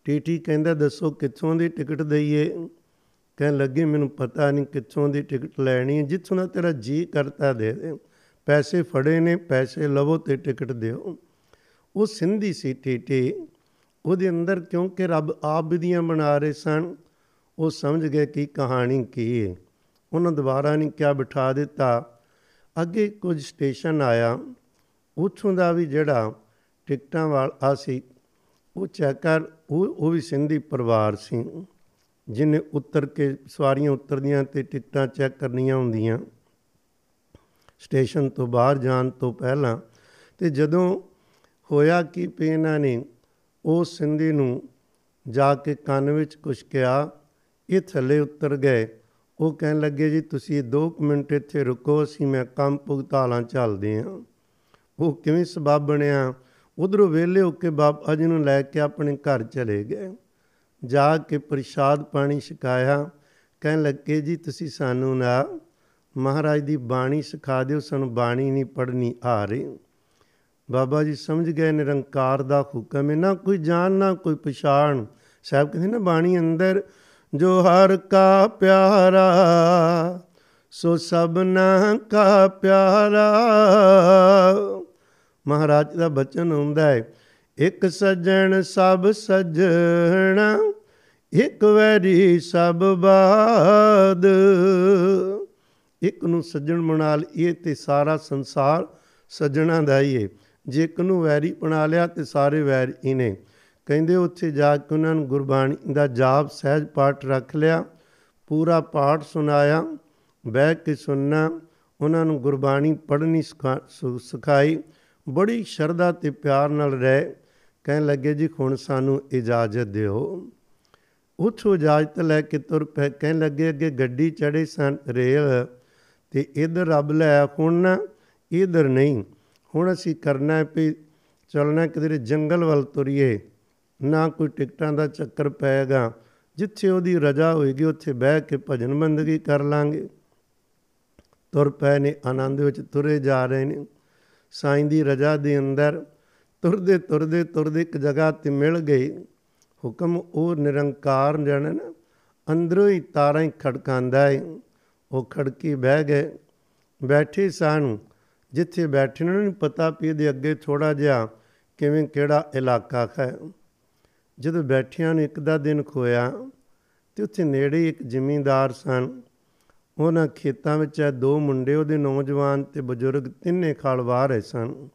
ਟੀਟੀ ਕਹਿੰਦਾ, ਦੱਸੋ ਕਿੱਥੋਂ ਦੀ ਟਿਕਟ ਦਈਏ? ਕਹਿਣ ਲੱਗੇ, ਮੈਨੂੰ ਪਤਾ ਨਹੀਂ ਕਿੱਥੋਂ ਦੀ ਟਿਕਟ ਲੈਣੀ ਹੈ। ਜਿੱਥੋਂ ਦਾ ਤੇਰਾ ਜੀ ਕਰਤਾ ਦੇ ਦੇ। ਪੈਸੇ ਫੜੇ ਨੇ, ਪੈਸੇ ਲਵੋ ਤੇ ਟਿਕਟ ਦਿਓ। ਉਹ ਸਿੰਧੀ ਸੀ ਟੀਟੀ। ਉਹਦੇ ਅੰਦਰ ਕਿਉਂਕਿ ਰੱਬ ਆਪ ਵਿਧੀਆਂ ਬਣਾ ਰਹੇ ਸਨ, ਉਹ ਸਮਝ ਗਏ ਕਿ ਕਹਾਣੀ ਕੀ ਹੈ। ਉਹਨਾਂ ਦੁਬਾਰਾ ਨਹੀਂ ਕਿਹਾ, ਬਿਠਾ ਦਿੱਤਾ। ਅੱਗੇ ਕੁਝ ਸਟੇਸ਼ਨ ਆਇਆ, ਉੱਥੋਂ ਦਾ ਵੀ ਜਿਹੜਾ ਟਿਕਟਾਂ ਵਾਲਾ ਸੀ, ਉਹ ਚੈੱਕ ਕਰ, ਉਹ ਉਹ ਵੀ ਸਿੰਧੀ ਪਰਿਵਾਰ ਸੀ, ਜਿਹਨੇ ਉੱਤਰ ਕੇ ਸਵਾਰੀਆਂ ਉਤਰਦੀਆਂ ਤੇ ਟਿਕਟਾਂ ਚੈੱਕ ਕਰਨੀਆਂ ਹੁੰਦੀਆਂ। ਸਟੇਸ਼ਨ ਤੋਂ ਬਾਹਰ ਜਾਣ ਤੋਂ ਪਹਿਲਾਂ ਤੇ ਜਦੋਂ ਹੋਇਆ ਕਿ ਪੇ ਇਹਨਾਂ ਨੇ ਉਹ ਸਿੰਧੀ ਨੂੰ ਜਾ ਕੇ ਕੰਨ ਵਿੱਚ ਕੁਛ ਕਿਹਾ, ਇਹ ਥੱਲੇ ਉਤਰ ਗਏ। ਉਹ ਕਹਿਣ ਲੱਗੇ, ਜੀ, ਤੁਸੀਂ 2 ਮਿੰਟ ਇੱਥੇ ਰੁਕੋ, ਅਸੀਂ ਮੈਂ ਕੰਮ ਭੁਗਤਾਲਾਂ ਚੱਲਦੇ ਹਾਂ ਉਹ ਕਿਵੇਂ ਸਬਬ ਬਣਿਆ? ਉਧਰੋਂ ਵੇਲੇ ਹੋ ਕੇ ਬਾਬਾ ਜੀ ਨੂੰ ਲੈ ਕੇ ਆਪਣੇ ਘਰ ਚਲੇ ਗਏ। ਜਾ ਕੇ ਪ੍ਰਸ਼ਾਦ ਪਾਣੀ ਛਕਾਇਆ। ਕਹਿਣ ਲੱਗੇ, ਜੀ, ਤੁਸੀਂ ਸਾਨੂੰ ਨਾ ਮਹਾਰਾਜ ਦੀ ਬਾਣੀ ਸਿਖਾ ਦਿਓ, ਸਾਨੂੰ ਬਾਣੀ ਨਹੀਂ ਪੜਨੀ ਆ ਰਹੀ। ਬਾਬਾ ਜੀ ਸਮਝ ਗਏ ਨਿਰੰਕਾਰ ਦਾ ਹੁਕਮ। ਹੈ ਨਾ ਕੋਈ ਜਾਣ ਨਾ ਕੋਈ ਪਛਾਣ। ਸਾਹਿਬ ਕਹਿੰਦੇ ਨਾ, ਬਾਣੀ ਅੰਦਰ ਜੋ ਹਰ ਕਾ ਪਿਆਰਾ, ਸੋ ਸਭਨਾ ਕਾ ਪਿਆਰਾ। ਮਹਾਰਾਜ ਦਾ ਬਚਨ ਹੁੰਦਾ ਹੈ, ਇੱਕ ਸੱਜਣ ਸਭ ਸੱਜਣਾ, ਇੱਕ ਵੈਰੀ ਸਭ ਬਾਦ। ਇੱਕ ਨੂੰ ਸੱਜਣ ਬਣਾ ਲਈਏ ਤੇ ਸਾਰਾ ਸੰਸਾਰ ਸੱਜਣਾ ਦਾ ਹੀ ਹੈ। ਜੇ ਇੱਕ ਨੂੰ ਵੈਰੀ ਬਣਾ ਲਿਆ ਤੇ ਸਾਰੇ ਵੈਰ ਹੀ ਨੇ। ਕਹਿੰਦੇ ਉੱਥੇ ਜਾ ਕੇ ਉਹਨਾਂ ਨੂੰ ਗੁਰਬਾਣੀ ਦਾ ਜਾਪ ਸਹਿਜ ਪਾਠ ਰੱਖ ਲਿਆ, ਪੂਰਾ ਪਾਠ ਸੁਣਾਇਆ, ਬਹਿ ਕੇ ਸੁਣਨਾ, ਉਹਨਾਂ ਨੂੰ ਗੁਰਬਾਣੀ ਪੜ੍ਹਨੀ ਸਿਖਾਈ, ਬੜੀ ਸ਼ਰਧਾ ਤੇ ਪਿਆਰ ਨਾਲ ਰਹਿ, ਕਹਿਣ ਲੱਗੇ, ਜੀ, ਹੁਣ ਸਾਨੂੰ ਇਜਾਜ਼ਤ ਦਿਓ। ਉੱਥੋਂ ਇਜਾਜ਼ਤ ਲੈ ਕੇ ਤੁਰ ਪਏ, ਕਹਿਣ ਲੱਗੇ, ਅੱਗੇ ਗੱਡੀ ਚੜੇ ਸਨ ਰੇਲ ਤੇ ਇਧਰ ਰੱਬ ਲੈ ਹੁਣ ਇਧਰ ਨਹੀਂ, ਹੁਣ ਅਸੀਂ ਕਰਨਾ ਪਈ ਚੱਲਣਾ ਕਿਧਰੇ ਜੰਗਲ ਵੱਲ ਤੁਰੀਏ। ਨਾ ਕੋਈ ਟਿਕਟਾਂ ਦਾ ਚੱਕਰ ਪਏਗਾ। ਜਿੱਥੇ ਉਹਦੀ ਰਜਾ ਹੋਏਗੀ, ਉੱਥੇ ਬਹਿ ਕੇ ਭਜਨ ਬੰਦਗੀ ਕਰ ਲਾਂਗੇ। ਤੁਰ ਪਏ ਨੇ, ਆਨੰਦ ਵਿੱਚ ਤੁਰੇ ਜਾ ਰਹੇ ਨੇ। ਸਾਈਂ ਦੀ ਰਜਾ ਦੇ ਅੰਦਰ ਤੁਰਦੇ ਤੁਰਦੇ ਤੁਰਦੇ ਇੱਕ ਜਗ੍ਹਾ ਤੇ ਮਿਲ ਗਏ ਹੁਕਮ ਉਹ ਨਿਰੰਕਾਰ ਜਣ ਨਾ ਅੰਦਰੋਂ ਹੀ ਤਾਰਾਂ ਹੀ ਖੜਕਾਂਦਾ ਹੈ ਉਹ ਖੜਕੀ ਬਹਿ ਗਏ। ਬੈਠੇ ਸਨ ਜਿੱਥੇ ਬੈਠੇ ਨੂੰ ਨਹੀਂ ਪਤਾ ਪੀ ਦੇ ਅੱਗੇ ਥੋੜਾ ਜਿਹਾ ਕਿਵੇਂ ਕਿਹੜਾ ਇਲਾਕਾ ਹੈ। ਜਦੋਂ ਬੈਠਿਆਂ ਨੂੰ ਇੱਕ ਦਾ ਦਿਨ ਖੋਇਆ ਤੇ ਉੱਥੇ ਨੇੜੇ ਇੱਕ ਜ਼ਿਮੀਂਦਾਰ ਸਨ। ਉਹਨਾਂ ਖੇਤਾਂ ਵਿੱਚ ਦੋ ਮੁੰਡੇ, ਉਹਦੇ ਨੌਜਵਾਨ ਤੇ ਬਜ਼ੁਰਗ ਤਿੰਨੇ ਖਾਲ ਵਾਹ ਰਹੇ ਸਨ।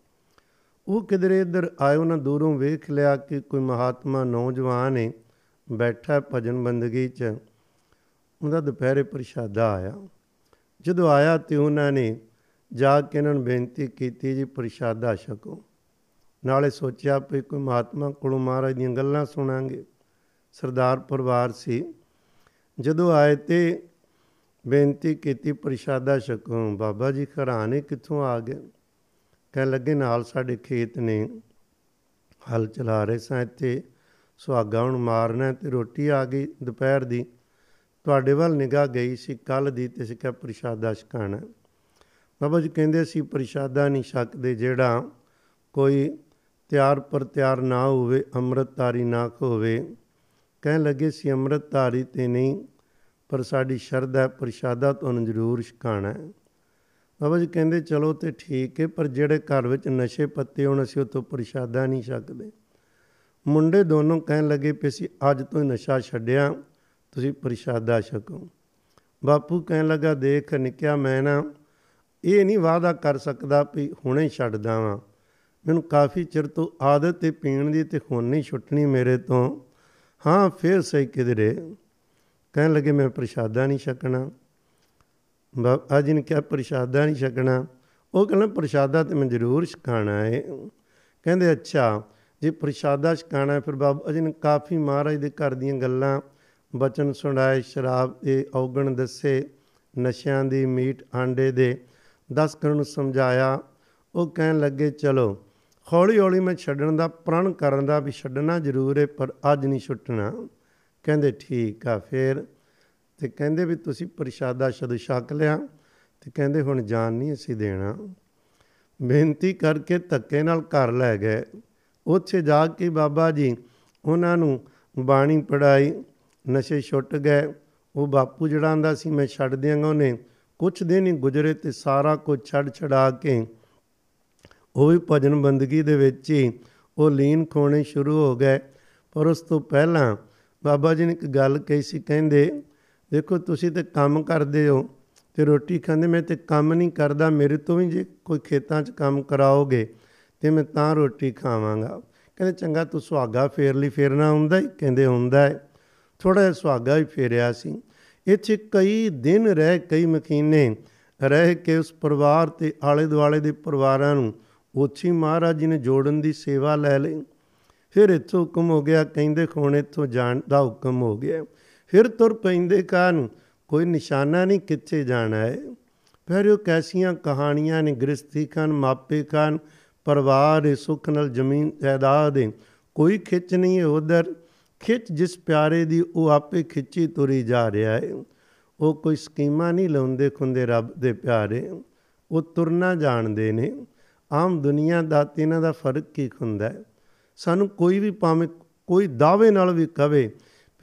ਉਹ ਕਿਧਰੇ ਇੱਧਰ ਆਏ, ਉਹਨਾਂ ਦੂਰੋਂ ਵੇਖ ਲਿਆ ਕਿ ਕੋਈ ਮਹਾਤਮਾ ਨੌਜਵਾਨ ਹੈ ਬੈਠਾ ਭਜਨ ਬੰਦਗੀ 'ਚ। ਉਹਦਾ ਦੁਪਹਿਰੇ ਪ੍ਰਸ਼ਾਦਾ ਆਇਆ। ਜਦੋਂ ਆਇਆ ਤੇ ਉਹਨਾਂ ਨੇ ਜਾ ਕੇ ਇਹਨਾਂ ਨੂੰ ਬੇਨਤੀ ਕੀਤੀ ਜੀ, ਪ੍ਰਸ਼ਾਦਾ ਛਕੋ। ਨਾਲੇ ਸੋਚਿਆ ਵੀ ਕੋਈ ਮਹਾਤਮਾ ਕੋਲੋਂ ਮਹਾਰਾਜ ਦੀਆਂ ਗੱਲਾਂ ਸੁਣਾਂਗੇ। ਸਰਦਾਰ ਪਰਿਵਾਰ ਸੀ। ਜਦੋਂ ਆਏ ਤੇ ਬੇਨਤੀ ਕੀਤੀ, ਪ੍ਰਸ਼ਾਦਾ ਛਕੋ। ਬਾਬਾ ਜੀ ਘਰਾਣੇ ਕਿੱਥੋਂ ਆ ਗਏ। ਕਹਿ ਲੱਗੇ, ਨਾਲ ਸਾਡੇ ਖੇਤ ਨੇ। ਹਲ ਚਲਾ ਰਹੇ ਸਾਂ ਇੱਥੇ। ਸੁਹਾਗਾ ਹੁਣ ਮਾਰਨਾ ਤੇ ਰੋਟੀ ਆ ਗਈ ਦੁਪਹਿਰ ਦੀ। ਤੁਹਾਡੇ ਵੱਲ ਨਿਗਾਹ ਗਈ ਸੀ ਕੱਲ ਦੀ ਤੇ ਸਿੱਖਿਆ ਪ੍ਰਸ਼ਾਦਾ ਛਕਾਣਾ ਬਾਬਾ ਜੀ ਕਹਿੰਦੇ ਸੀ, ਪ੍ਰਸ਼ਾਦਾ ਨਹੀਂ ਛਕਦੇ ਜਿਹੜਾ ਕੋਈ ਤਿਆਰ ਪਰ ਤਿਆਰ ਨਾ ਹੋਵੇ ਅੰਮ੍ਰਿਤਧਾਰੀ ਨਾ ਹੋਵੇ। ਕਹਿਣ ਲੱਗੇ, ਸੀ ਅੰਮ੍ਰਿਤਧਾਰੀ ਤੇ ਨਹੀਂ, ਪਰ ਸਾਡੀ ਸ਼ਰਧਾ ਪ੍ਰਸ਼ਾਦਾ ਤੁਹਾਨੂੰ ਜ਼ਰੂਰ ਛਕਾਣਾ ਹੈ। ਬਾਬਾ ਜੀ ਕਹਿੰਦੇ, ਚਲੋ ਤੇ ਠੀਕ ਹੈ ਪਰ ਜਿਹੜੇ ਘਰ ਵਿੱਚ ਨਸ਼ੇ ਪੱਤੇ ਹੋਣ, ਅਸੀਂ ਉਤੋਂ ਪ੍ਰਸ਼ਾਦਾ ਨਹੀਂ ਛਕਦੇ। ਮੁੰਡੇ ਦੋਨੋਂ ਕਹਿਣ ਲੱਗੇ ਪਏ ਸੀ ਅੱਜ ਤੋਂ ਨਸ਼ਾ ਛੱਡਿਆ, ਤੁਸੀਂ ਪ੍ਰਸ਼ਾਦਾ ਛਕੋ। ਬਾਪੂ ਕਹਿਣ ਲੱਗਾ, ਦੇਖ ਨਿਕਿਆ ਮੈਂ ਨਾ, ਇਹ ਨਹੀਂ ਵਾਅਦਾ ਕਰ ਸਕਦਾ ਵੀ ਹੁਣੇ ਛੱਡਦਾ ਵਾਂ। ਮੈਨੂੰ ਕਾਫੀ ਚਿਰ ਤੋਂ ਆਦਤ ਤੇ ਪੀਣ ਦੀ ਤੇ ਹੁਣ ਨਹੀਂ ਛੁੱਟਣੀ ਮੇਰੇ ਤੋਂ। ਹਾਂ, ਫੇਰ ਸਹੀ ਕਿਧਰੇ। ਕਹਿਣ ਲੱਗੇ ਮੈਂ ਪ੍ਰਸ਼ਾਦਾ ਨਹੀਂ ਛਕਣਾ। ਬਾਬਾ ਜੀ ਨੇ ਕਿਹਾ ਪ੍ਰਸ਼ਾਦਾ ਨਹੀਂ ਛਕਣਾ। ਉਹ ਕਹਿੰਦਾ, ਪ੍ਰਸ਼ਾਦਾ ਤੇ ਮੈਂ ਜ਼ਰੂਰ ਛਕਾਣਾ ਹੈ ਕਹਿੰਦੇ, ਅੱਛਾ, ਜੇ ਪ੍ਰਸ਼ਾਦਾ ਛਕਾਣਾ, ਫਿਰ ਬਾਬਾ ਜੀ ਨੇ ਕਾਫੀ ਮਹਾਰਾਜ ਦੇ ਘਰ ਦੀਆਂ ਗੱਲਾਂ, ਬਚਨ ਸੁਣਾਏ, ਸ਼ਰਾਬ ਦੇ ਔਗਣ ਦੱਸੇ, ਨਸ਼ਿਆਂ ਦੀ ਮੀਟ ਆਂਡੇ ਦੇ, ਦਸ ਕਰਨ ਨੂੰ ਸਮਝਾਇਆ। ਉਹ ਕਹਿਣ ਲੱਗੇ, ਚਲੋ ਹੌਲੀ ਹੌਲੀ ਮੈਂ ਛੱਡਣ ਦਾ ਪ੍ਰਣ ਕਰਨ ਦਾ ਵੀ ਛੱਡਣਾ ਜ਼ਰੂਰ ਹੈ ਪਰ ਅੱਜ ਨਹੀਂ ਛੁੱਟਣਾ। ਕਹਿੰਦੇ ਠੀਕ ਆ ਫੇਰ। ਤੇ ਕਹਿੰਦੇ ਵੀ ਤੁਸੀਂ ਪ੍ਰਸ਼ਾਦਾ ਸ਼ਦ ਛਕ ਲਿਆ। ਤੇ ਕਹਿੰਦੇ ਹੁਣ ਜਾਨ ਨਹੀਂ ਅਸੀਂ ਦੇਣਾ। ਬੇਨਤੀ ਕਰਕੇ ਧੱਕੇ ਨਾਲ ਘਰ ਲੈ ਗਏ। ਉੱਥੇ ਜਾ ਕੇ ਬਾਬਾ ਜੀ ਉਹਨਾਂ ਨੂੰ ਬਾਣੀ ਪੜਾਈ ਨਸ਼ੇ ਛੁੱਟ ਗਏ। ਉਹ ਬਾਪੂ ਜਿਹੜਾ ਆਂਦਾ ਸੀ, ਮੈਂ ਛੱਡ ਦਿਆਂਗਾ ਉਹਨੇ। ਕੁਛ ਦਿਨ ਹੀ ਗੁਜ਼ਰੇ ਤੇ ਸਾਰਾ ਕੁਝ ਛੱਡ ਛਡਾ ਕੇ ਉਹ ਵੀ ਭਜਨ ਬੰਦਗੀ ਦੇ ਵਿੱਚ ਹੀ ਉਹ ਲੀਨ ਖੋਣੇ ਸ਼ੁਰੂ ਹੋ ਗਏ। ਪਰ ਉਸ ਤੋਂ ਪਹਿਲਾਂ ਬਾਬਾ ਜੀ ਨੇ ਇੱਕ ਗੱਲ ਕਹੀ ਸੀ, ਕਹਿੰਦੇ, ਦੇਖੋ, ਤੁਸੀਂ ਤੇ ਕੰਮ ਕਰਦੇ ਹੋ ਤੇ ਰੋਟੀ ਖਾਂਦੇ, ਮੈਂ ਤੇ ਕੰਮ ਨਹੀਂ ਕਰਦਾ, ਮੇਰੇ ਤੋਂ ਵੀ ਜੇ ਕੋਈ ਖੇਤਾਂ 'ਚ ਕੰਮ ਕਰਾਓਗੇ ਤੇ ਮੈਂ ਤਾਂ ਰੋਟੀ ਖਾਵਾਂਗਾ। ਕਹਿੰਦੇ, ਚੰਗਾ, ਤੂੰ ਸੁਹਾਗਾ ਫੇਰ ਲਈ ਫੇਰਨਾ ਹੁੰਦਾ ਹੀ ਕਹਿੰਦੇ, ਹੁੰਦਾ ਹੈ ਥੋੜਾ ਜਿਹਾ ਸੁਹਾਗਾ ਹੀ ਫੇਰਿਆ ਸੀ। ਇੱਥੇ ਕਈ ਦਿਨ ਰਹਿ ਕਈ ਮਕੀਨੇ ਰਹਿ ਕੇ ਉਸ ਪਰਿਵਾਰ ਤੇ ਆਲੇ ਦੁਆਲੇ ਦੇ ਪਰਿਵਾਰਾਂ ਨੂੰ ਉੱਚੀ ਮਹਾਰਾਜ ਜੀ ਨੇ ਜੋੜਨ ਦੀ ਸੇਵਾ ਲੈ ਲਈ। ਫਿਰ ਇੱਥੋਂ ਹੁਕਮ ਹੋ ਗਿਆ, ਕਹਿੰਦੇ ਖੋਣ ਇੱਥੋਂ ਜਾਣ ਦਾ ਹੁਕਮ ਹੋ ਗਿਆ। ਫਿਰ ਤੁਰ ਪੈਂਦੇ ਕਾਨ ਕੋਈ ਨਿਸ਼ਾਨਾ ਨਹੀਂ ਕਿੱਥੇ ਜਾਣਾ ਹੈ ਫਿਰ ਉਹ ਕੈਸੀਆਂ ਕਹਾਣੀਆਂ ਨੇ ਗ੍ਰਸਤੀ ਖਾਨ ਮਾਪੇ ਖਾਨ ਪਰਿਵਾਰ ਸੁੱਖ ਨਾਲ ਜ਼ਮੀਨ ਜਾਇਦਾਦ ਕੋਈ ਖਿੱਚ ਨਹੀਂ ਹੈ ਉਧਰ। ਖਿੱਚ ਜਿਸ ਪਿਆਰੇ ਦੀ, ਉਹ ਆਪੇ ਖਿੱਚੀ ਤੁਰੀ ਜਾ ਰਿਹਾ ਹੈ ਉਹ ਕੋਈ ਸਕੀਮਾਂ ਨਹੀਂ ਲਾਉਂਦੇ ਖੁੰਦੇ ਰੱਬ ਦੇ ਪਿਆਰੇ। ਉਹ ਤੁਰਨਾ ਜਾਣਦੇ ਨੇ। ਆਮ ਦੁਨੀਆ ਦਾ ਤੇ ਇਹਨਾਂ ਦਾ ਫ਼ਰਕ ਕੀ ਹੁੰਦਾ ਹੈ? ਸਾਨੂੰ ਕੋਈ ਵੀ ਭਾਵੇਂ ਕੋਈ ਦਾਅਵੇ ਨਾਲ ਵੀ ਕਵੇ